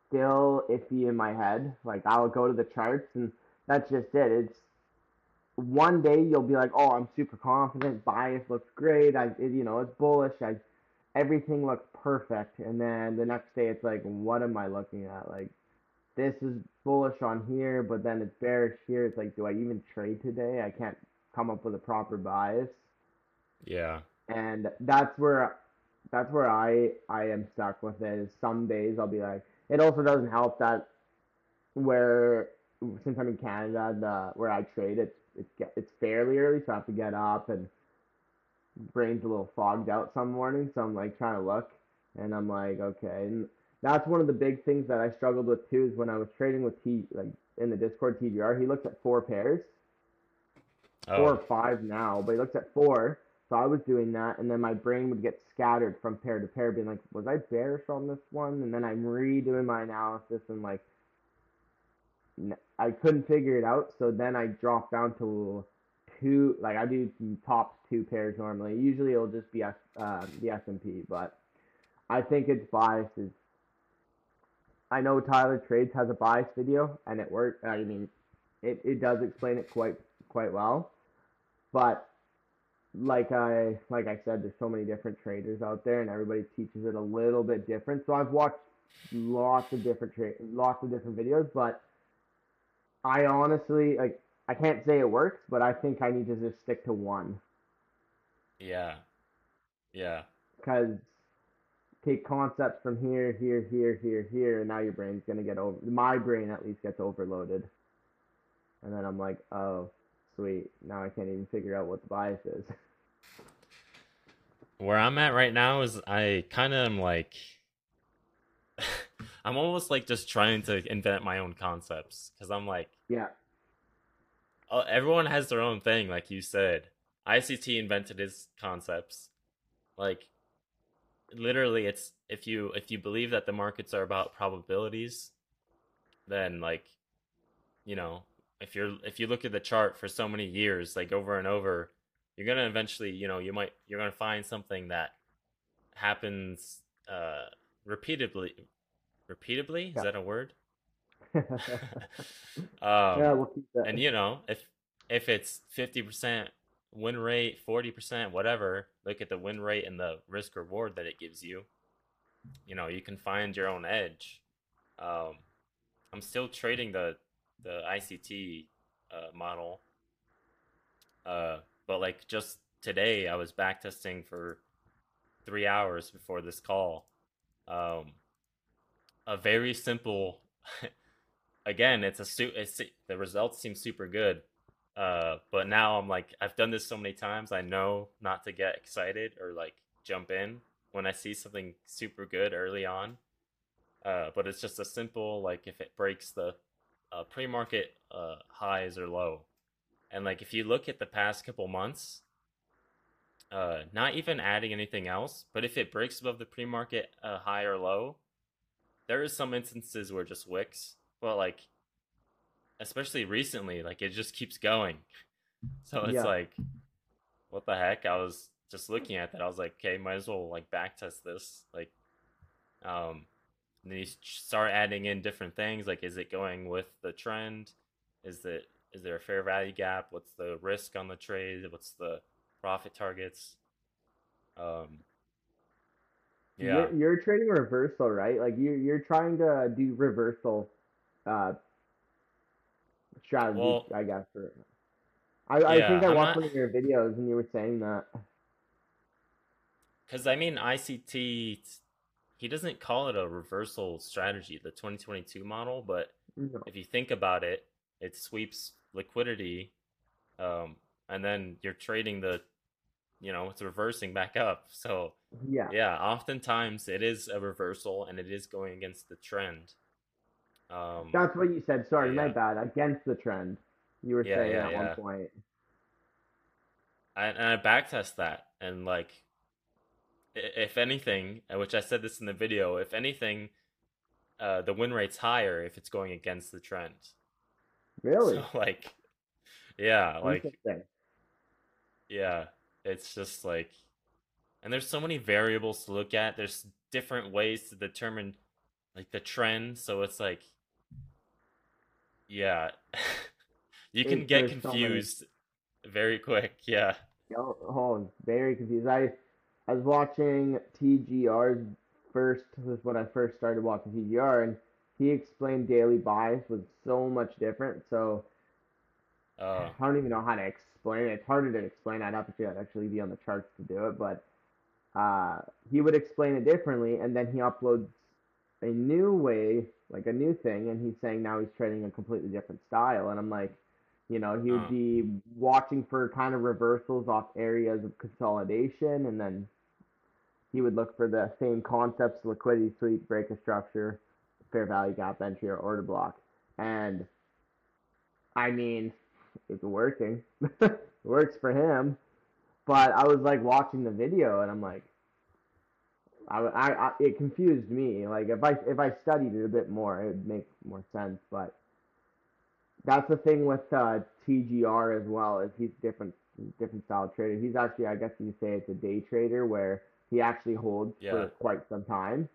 still iffy in my head. Like I'll go to the charts, and that's just it. It's one day you'll be like, "Oh, I'm super confident. Bias looks great. I, it, you know, it's bullish. I, everything looks perfect." And then the next day, it's like, "What am I looking at? Like, this is bullish on here, but then it's bearish here. It's like, do I even trade today? I can't come up with a proper bias." yeah and that's where that's where I I am stuck with it. Is some days I'll be like, it also doesn't help that where since I'm in Canada, the where I trade it's it's it's fairly early, so I have to get up and brain's a little fogged out some mornings. So I'm like trying to look, and I'm like, okay, and that's one of the big things that I struggled with too. Is when I was trading with T like in the Discord TJR, he looked at four pairs four or five now, but he looked at four. So I was doing that, and then my brain would get scattered from pair to pair, being like, was I bearish on this one? And then I'm redoing my analysis, and like, I couldn't figure it out. So then I dropped down to two, like I do top two pairs normally. Usually it'll just be uh, the S and P, but I think its bias is. I know Tyler Trades has a bias video, and it worked. I mean, it, it does explain it quite quite well. But like I like I said, there's so many different traders out there, and everybody teaches it a little bit different. So I've watched lots of different tra- lots of different videos, but I honestly like I can't say it works, but I think I need to just stick to one yeah yeah because take concepts from here, here, here, here, here, and now your brain's gonna get over. My brain at least gets overloaded, and then I'm like, oh, sweet. Now I can't even figure out what the bias is. where i'm at right now is i kind of am like i'm almost like just trying to invent my own concepts because i'm like yeah, uh, everyone has their own thing, like you said. ICT invented his concepts. Like literally it's if you if you believe that the markets are about probabilities, then like you know, if you're if you look at the chart for so many years, like over and over, you're gonna eventually, you know, you might you're gonna find something that happens uh repeatedly repeatedly? Is that a word? yeah, Um we'll keep that. and you know if if it's 50% win rate 40% whatever look at the win rate and the risk reward that it gives you you know you can find your own edge um, i'm still trading the the ict uh, model uh, but like just today i was back testing for three hours before this call um, a very simple. again, it's a su- it's the results seem super good, uh, but now I'm like I've done this so many times. I know not to get excited or like jump in when I see something super good early on. Uh, but it's just a simple like if it breaks the uh, pre-market uh, highs or low, and like if you look at the past couple months, uh, not even adding anything else, but if it breaks above the pre-market uh, high or low, there is some instances where just wicks, but like especially recently, like it just keeps going. So it's Yeah. like, what the heck? I was just looking at that. I was like, okay, might as well like backtest this. Like, um, and then you start adding in different things. Like, is it going with the trend? Is it is there a fair value gap? What's the risk on the trade? What's the profit targets? Um, yeah. You're, you're trading reversal, right? Like you you're trying to do reversal uh strategy, Well, I guess. Or, I I yeah, think I I'm watched not. one of your videos and you were saying that. Because I mean, ICT, he doesn't call it a reversal strategy, the 2022 model, but No. if you think about it, it sweeps liquidity, um, and then you're trading the, you know, it's reversing back up. So Yeah. yeah, oftentimes it is a reversal and it is going against the trend. Um, That's what you said. Sorry, my bad. Against the trend. You were yeah, saying yeah, at one point. I, and I backtest that, and like, if anything, uh, which I said this in the video, if anything, uh, the win rate's higher if it's going against the trend. Really? So like, yeah, like yeah, it's just like, and there's so many variables to look at. There's different ways to determine like the trend. So it's like, yeah, you can It, get there's so confused very quick. Yeah. Oh, oh, very confused. I I was watching TJR's first was when I first started watching TJR and he explained daily bias was so much different. So Uh, I don't even know how to explain it. It's harder to explain. I'd have to actually be on the charts to do it, but uh, he would explain it differently, and then he uploads a new way, like a new thing, and he's saying now he's trading a completely different style, and I'm like, you know, he would uh, be watching for kind of reversals off areas of consolidation, and then he would look for the same concepts: liquidity sweep, break a structure, fair value gap entry, or order block, and I mean, it's working. it works for him. But I was like watching the video and I'm like, I, I, I, it confused me. Like if I if I studied it a bit more, it would make more sense. But that's the thing with uh, TJR as well. Is he's different different style trader. He's actually, I guess you say, it's a day trader where he actually holds yeah. for quite some time.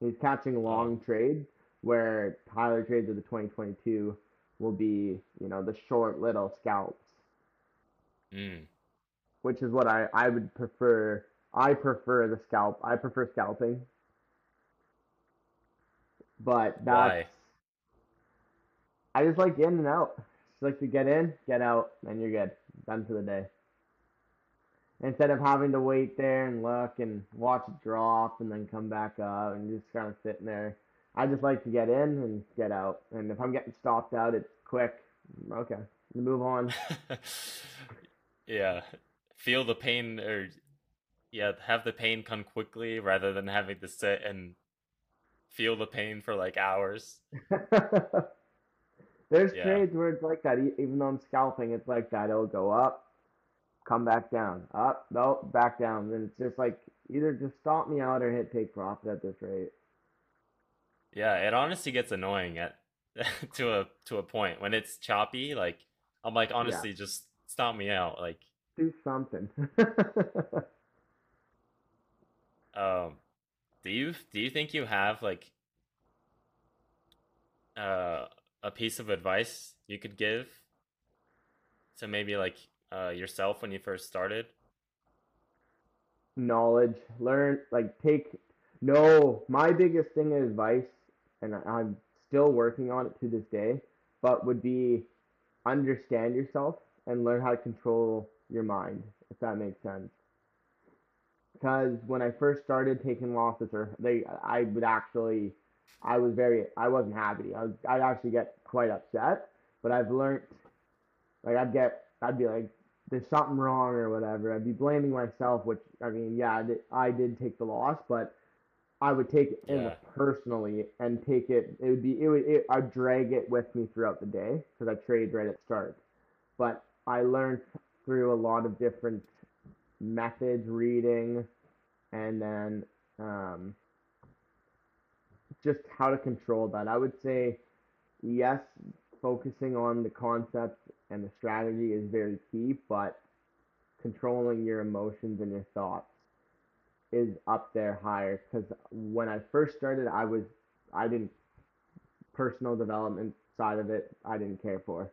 He's catching long trades where Tyler trades of the 2022 will be, you know, the short little scalps, mm, which is what I, I would prefer. I prefer the scalp. I prefer scalping, but that's why? I just like in and out. Just like to get in, get out, and you're good. Done for the day. Instead of having to wait there and look and watch it drop and then come back up and just kind of sitting there. I just like to get in and get out. And if I'm getting stopped out, it's quick. Okay, move on. yeah. Feel the pain or yeah, have the pain come quickly rather than having to sit and feel the pain for like hours. There's Yeah. trades where it's like that. Even though I'm scalping, it's like that. It'll go up, come back down, up, no, back down. And it's just like either just stop me out or hit take profit at this rate. Yeah, it honestly gets annoying at to a to a point when it's choppy, like I'm like Yeah, honestly just stop me out. Like do something. um do you do you think you have like uh a piece of advice you could give to maybe like uh yourself when you first started? Knowledge, learn, like take. No, my biggest thing of advice, and I'm still working on it to this day, but would be understand yourself and learn how to control your mind, if that makes sense. Because when I first started taking losses, or they, I would actually I was very I wasn't happy. I was I'd actually get quite upset. But I've learned like I'd get I'd be like there's something wrong or whatever. I'd be blaming myself, which I mean, yeah, I did, I did take the loss, but I would take it in Yeah. personally and take it. It would be it would it, I'd drag it with me throughout the day because I trade right at start. But I learned through a lot of different methods, reading, and then um, just how to control that. I would say yes, focusing on the concepts and the strategy is very key, but controlling your emotions and your thoughts is up there higher because when I first started, I was I didn't personal development side of it I didn't care for.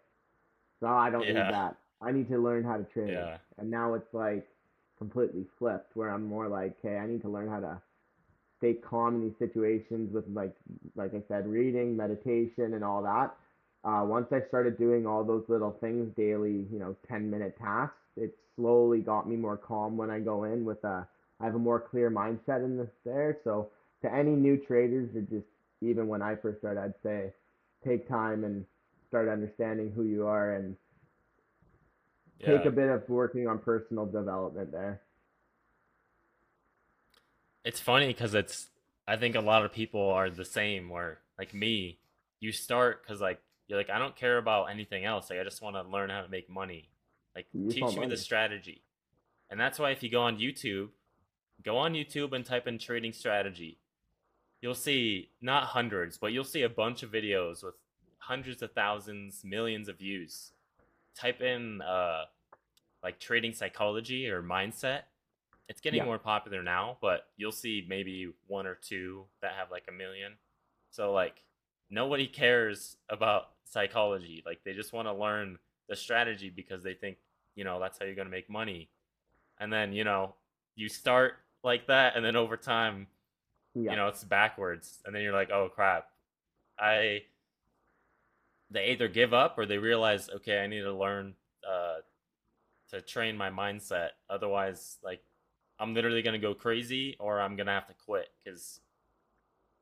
So I don't need that. I need to learn how to train. Yeah. And now it's like completely flipped where I'm more like, okay, I need to learn how to stay calm in these situations with like like I said, reading, meditation and all that. Uh, once I started doing all those little things daily, you know, 10 minute tasks, it slowly got me more calm when I go in with a, I have a more clear mindset in this there. So to any new traders or just even when I first started, I'd say take time and start understanding who you are and take a bit of working on personal development there. It's funny because it's I think a lot of people are the same where like me, you start because like you're like I don't care about anything else. Like I just want to learn how to make money. Like You teach me money. the strategy. And that's why if you go on YouTube, go on YouTube and type in trading strategy. You'll see not hundreds, but you'll see a bunch of videos with hundreds of thousands, millions of views. Type in uh like trading psychology or mindset. It's getting Yeah. more popular now, but you'll see maybe one or two that have like a million. So like nobody cares about psychology. Like they just want to learn the strategy because they think, you know, that's how you're going to make money. And then, you know, you start like that and then over time, Yeah. you know, it's backwards and then you're like, "Oh crap." I they either give up or they realize, "Okay, I need to learn uh to train my mindset. Otherwise, like I'm literally going to go crazy or I'm going to have to quit cuz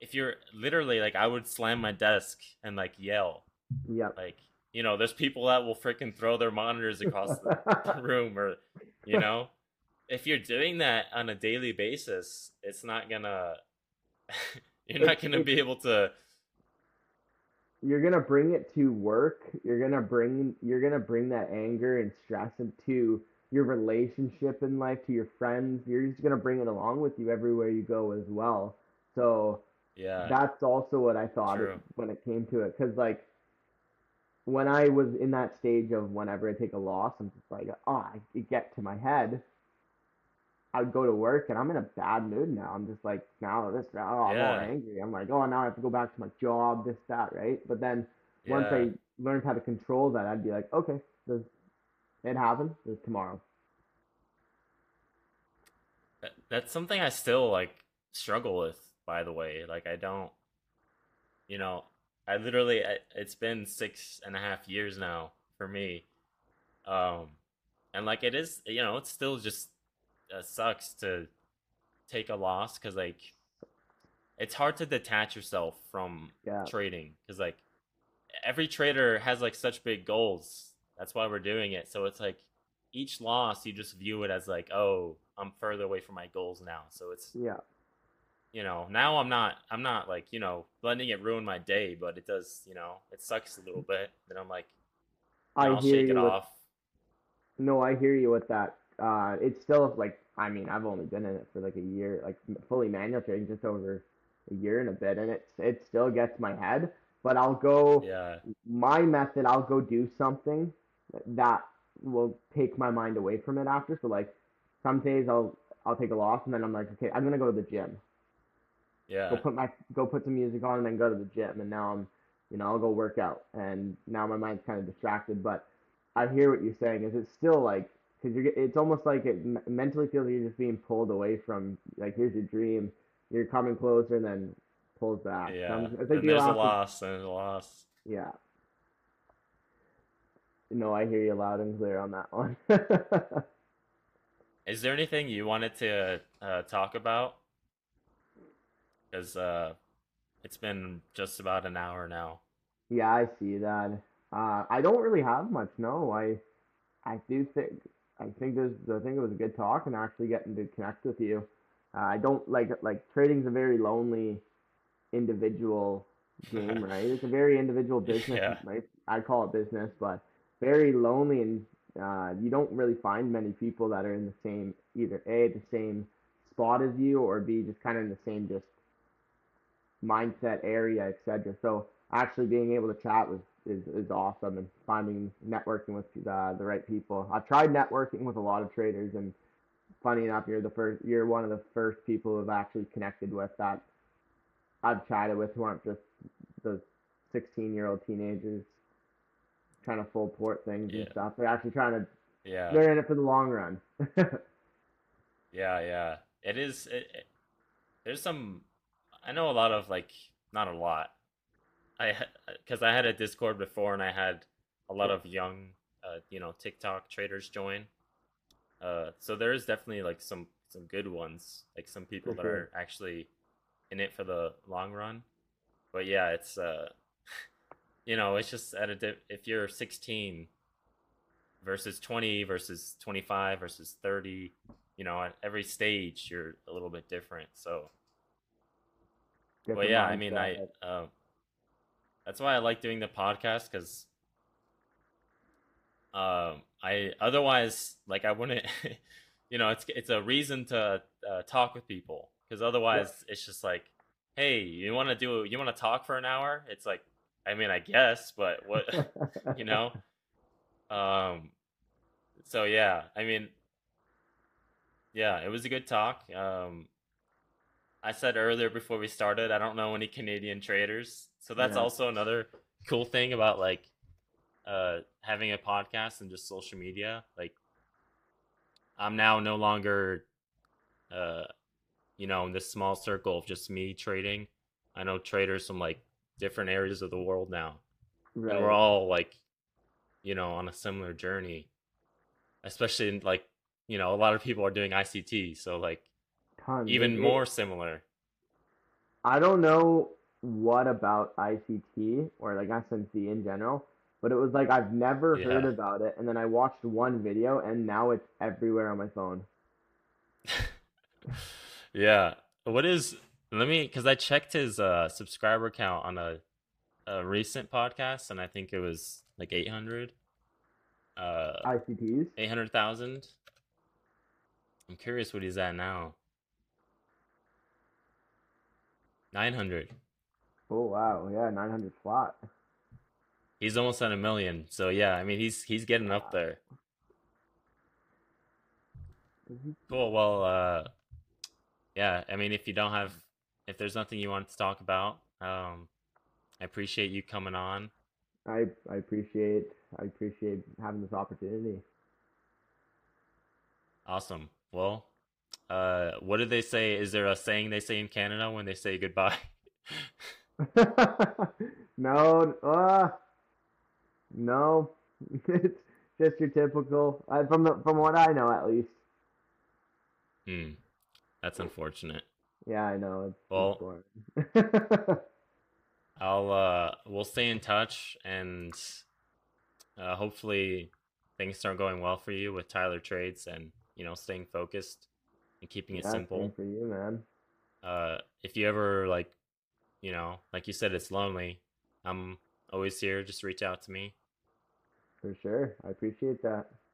if you're literally like I would slam my desk and like yell yeah. like you know there's people that will freaking throw their monitors across the room or you know if you're doing that on a daily basis it's not gonna you're not gonna be able to you're gonna bring it to work. You're gonna bring you're gonna bring that anger and stress into your relationship in life to your friends. You're just gonna bring it along with you everywhere you go as well. So yeah that's also what I thought True. when it came to it. Because like when I was in that stage of whenever I take a loss, I'm just like, oh, I it get to my head. I would go to work and I'm in a bad mood now. I'm just like, now this, oh, I'm all angry. I'm like, oh, now I have to go back to my job, this, that, right? But then once yeah. I learned how to control that, I'd be like, okay, this, it happened. There's tomorrow. That's something I still like struggle with by the way like I don't you know I literally I, it's been six and a half years now for me um and like it is you know it still just uh, sucks to take a loss because like it's hard to detach yourself from Yeah. trading because like every trader has like such big goals that's why we're doing it so it's like each loss you just view it as like oh i'm further away from my goals now so it's Yeah. you know now i'm not i'm not like you know letting it ruin my day but it does you know it sucks a little bit then i'm like I i'll hear shake you it with off No, I hear you with that. Uh, it's still like I mean I've only been in it for like a year, like fully manual trading just over a year and a bit, and it's it still gets my head. But I'll go yeah my method. I'll go do something that will take my mind away from it after. So like some days I'll I'll take a loss and then I'm like okay I'm gonna go to the gym. yeah. Go put my go put some music on and then go to the gym. And now I'm you know I'll go work out. And now my mind's kind of distracted. But I hear what you're saying. Is it's still like because you're it's almost like it m- mentally feels like you're just being pulled away from like here's your dream you're coming closer and then pulls back. So yeah I'm- I think you there's a loss and a loss. Yeah no I hear you loud and clear on that one Is there anything you wanted to uh, talk about? Because uh, It's been just about an hour now. Yeah, I see that. Uh, I don't really have much. No, I, I do think I think there's I think it was a good talk and actually getting to connect with you. Uh, I don't like like trading's a very lonely individual game, right? It's a very individual business. Yeah. Right? I call it business, but very lonely, and uh, you don't really find many people that are in the same either a the same spot as you or b just kind of in the same just mindset area, etc. So actually being able to chat is, is awesome and finding networking with uh, the right people. I've tried networking with a lot of traders and funny enough, you're the first you're one of the first people who have actually connected with that I've chatted with who aren't just those 16 year old teenagers trying to full port things and stuff. They're actually trying to Yeah. they're in it for the long run. Yeah, yeah. It is. It, it, there's some. I know a lot of like not a lot. I because I had a Discord before and I had a lot of young, uh, you know, TikTok traders join. Uh, so there is definitely like some some good ones, like some people For that sure. are actually in it for the long run. But yeah, it's uh, you know, it's just at a di- if you're 16 versus 20 versus 25 versus 30 you know at every stage you're a little bit different so. But Different yeah i mean i uh, that's why i like doing the podcast because um i otherwise like i wouldn't you know it's it's a reason to uh, talk with people because otherwise it's just like hey you want to do you want to talk for an hour? It's like i mean i guess but what you know? Um so yeah i mean yeah it was a good talk. Um i said earlier before we started i don't know any canadian traders so that's Yeah. also another cool thing about like uh having a podcast and just social media like i'm now no longer uh you know in this small circle of just me trading. I know traders from like different areas of the world now right. and we're all like you know on a similar journey especially in like you know a lot of people are doing ict so like Tons. even It- more similar I don't know what about ICT or like SMC in general, but it was like I've never heard about it, and then I watched one video, and now it's everywhere on my phone. yeah what is let me because i checked his uh subscriber count on a, a recent podcast and i think it was like 800 uh ICTs. 800000 i'm curious what he's at now 900 Oh wow, yeah, 900 flat. He's almost at a million. So yeah, I mean he's he's getting up there. Cool. Well, uh yeah, I mean if you don't have if there's nothing you want to talk about, um I appreciate you coming on. I I appreciate I appreciate having this opportunity. Awesome. Well, uh what did they say? Is there a saying they say in Canada when they say goodbye? no, uh, no, it's just your typical. Uh, from the from what I know, at least. hmm. That's unfortunate. Yeah, I know. It's, Well- it's boring. I'll uh we'll stay in touch and uh hopefully things start going well for you with Tyler Trades and you know staying focused and keeping it Yeah, same simple. for you, man. Uh if you ever like you know, like you said it's lonely, I'm always here, just reach out to me. For sure. I appreciate that.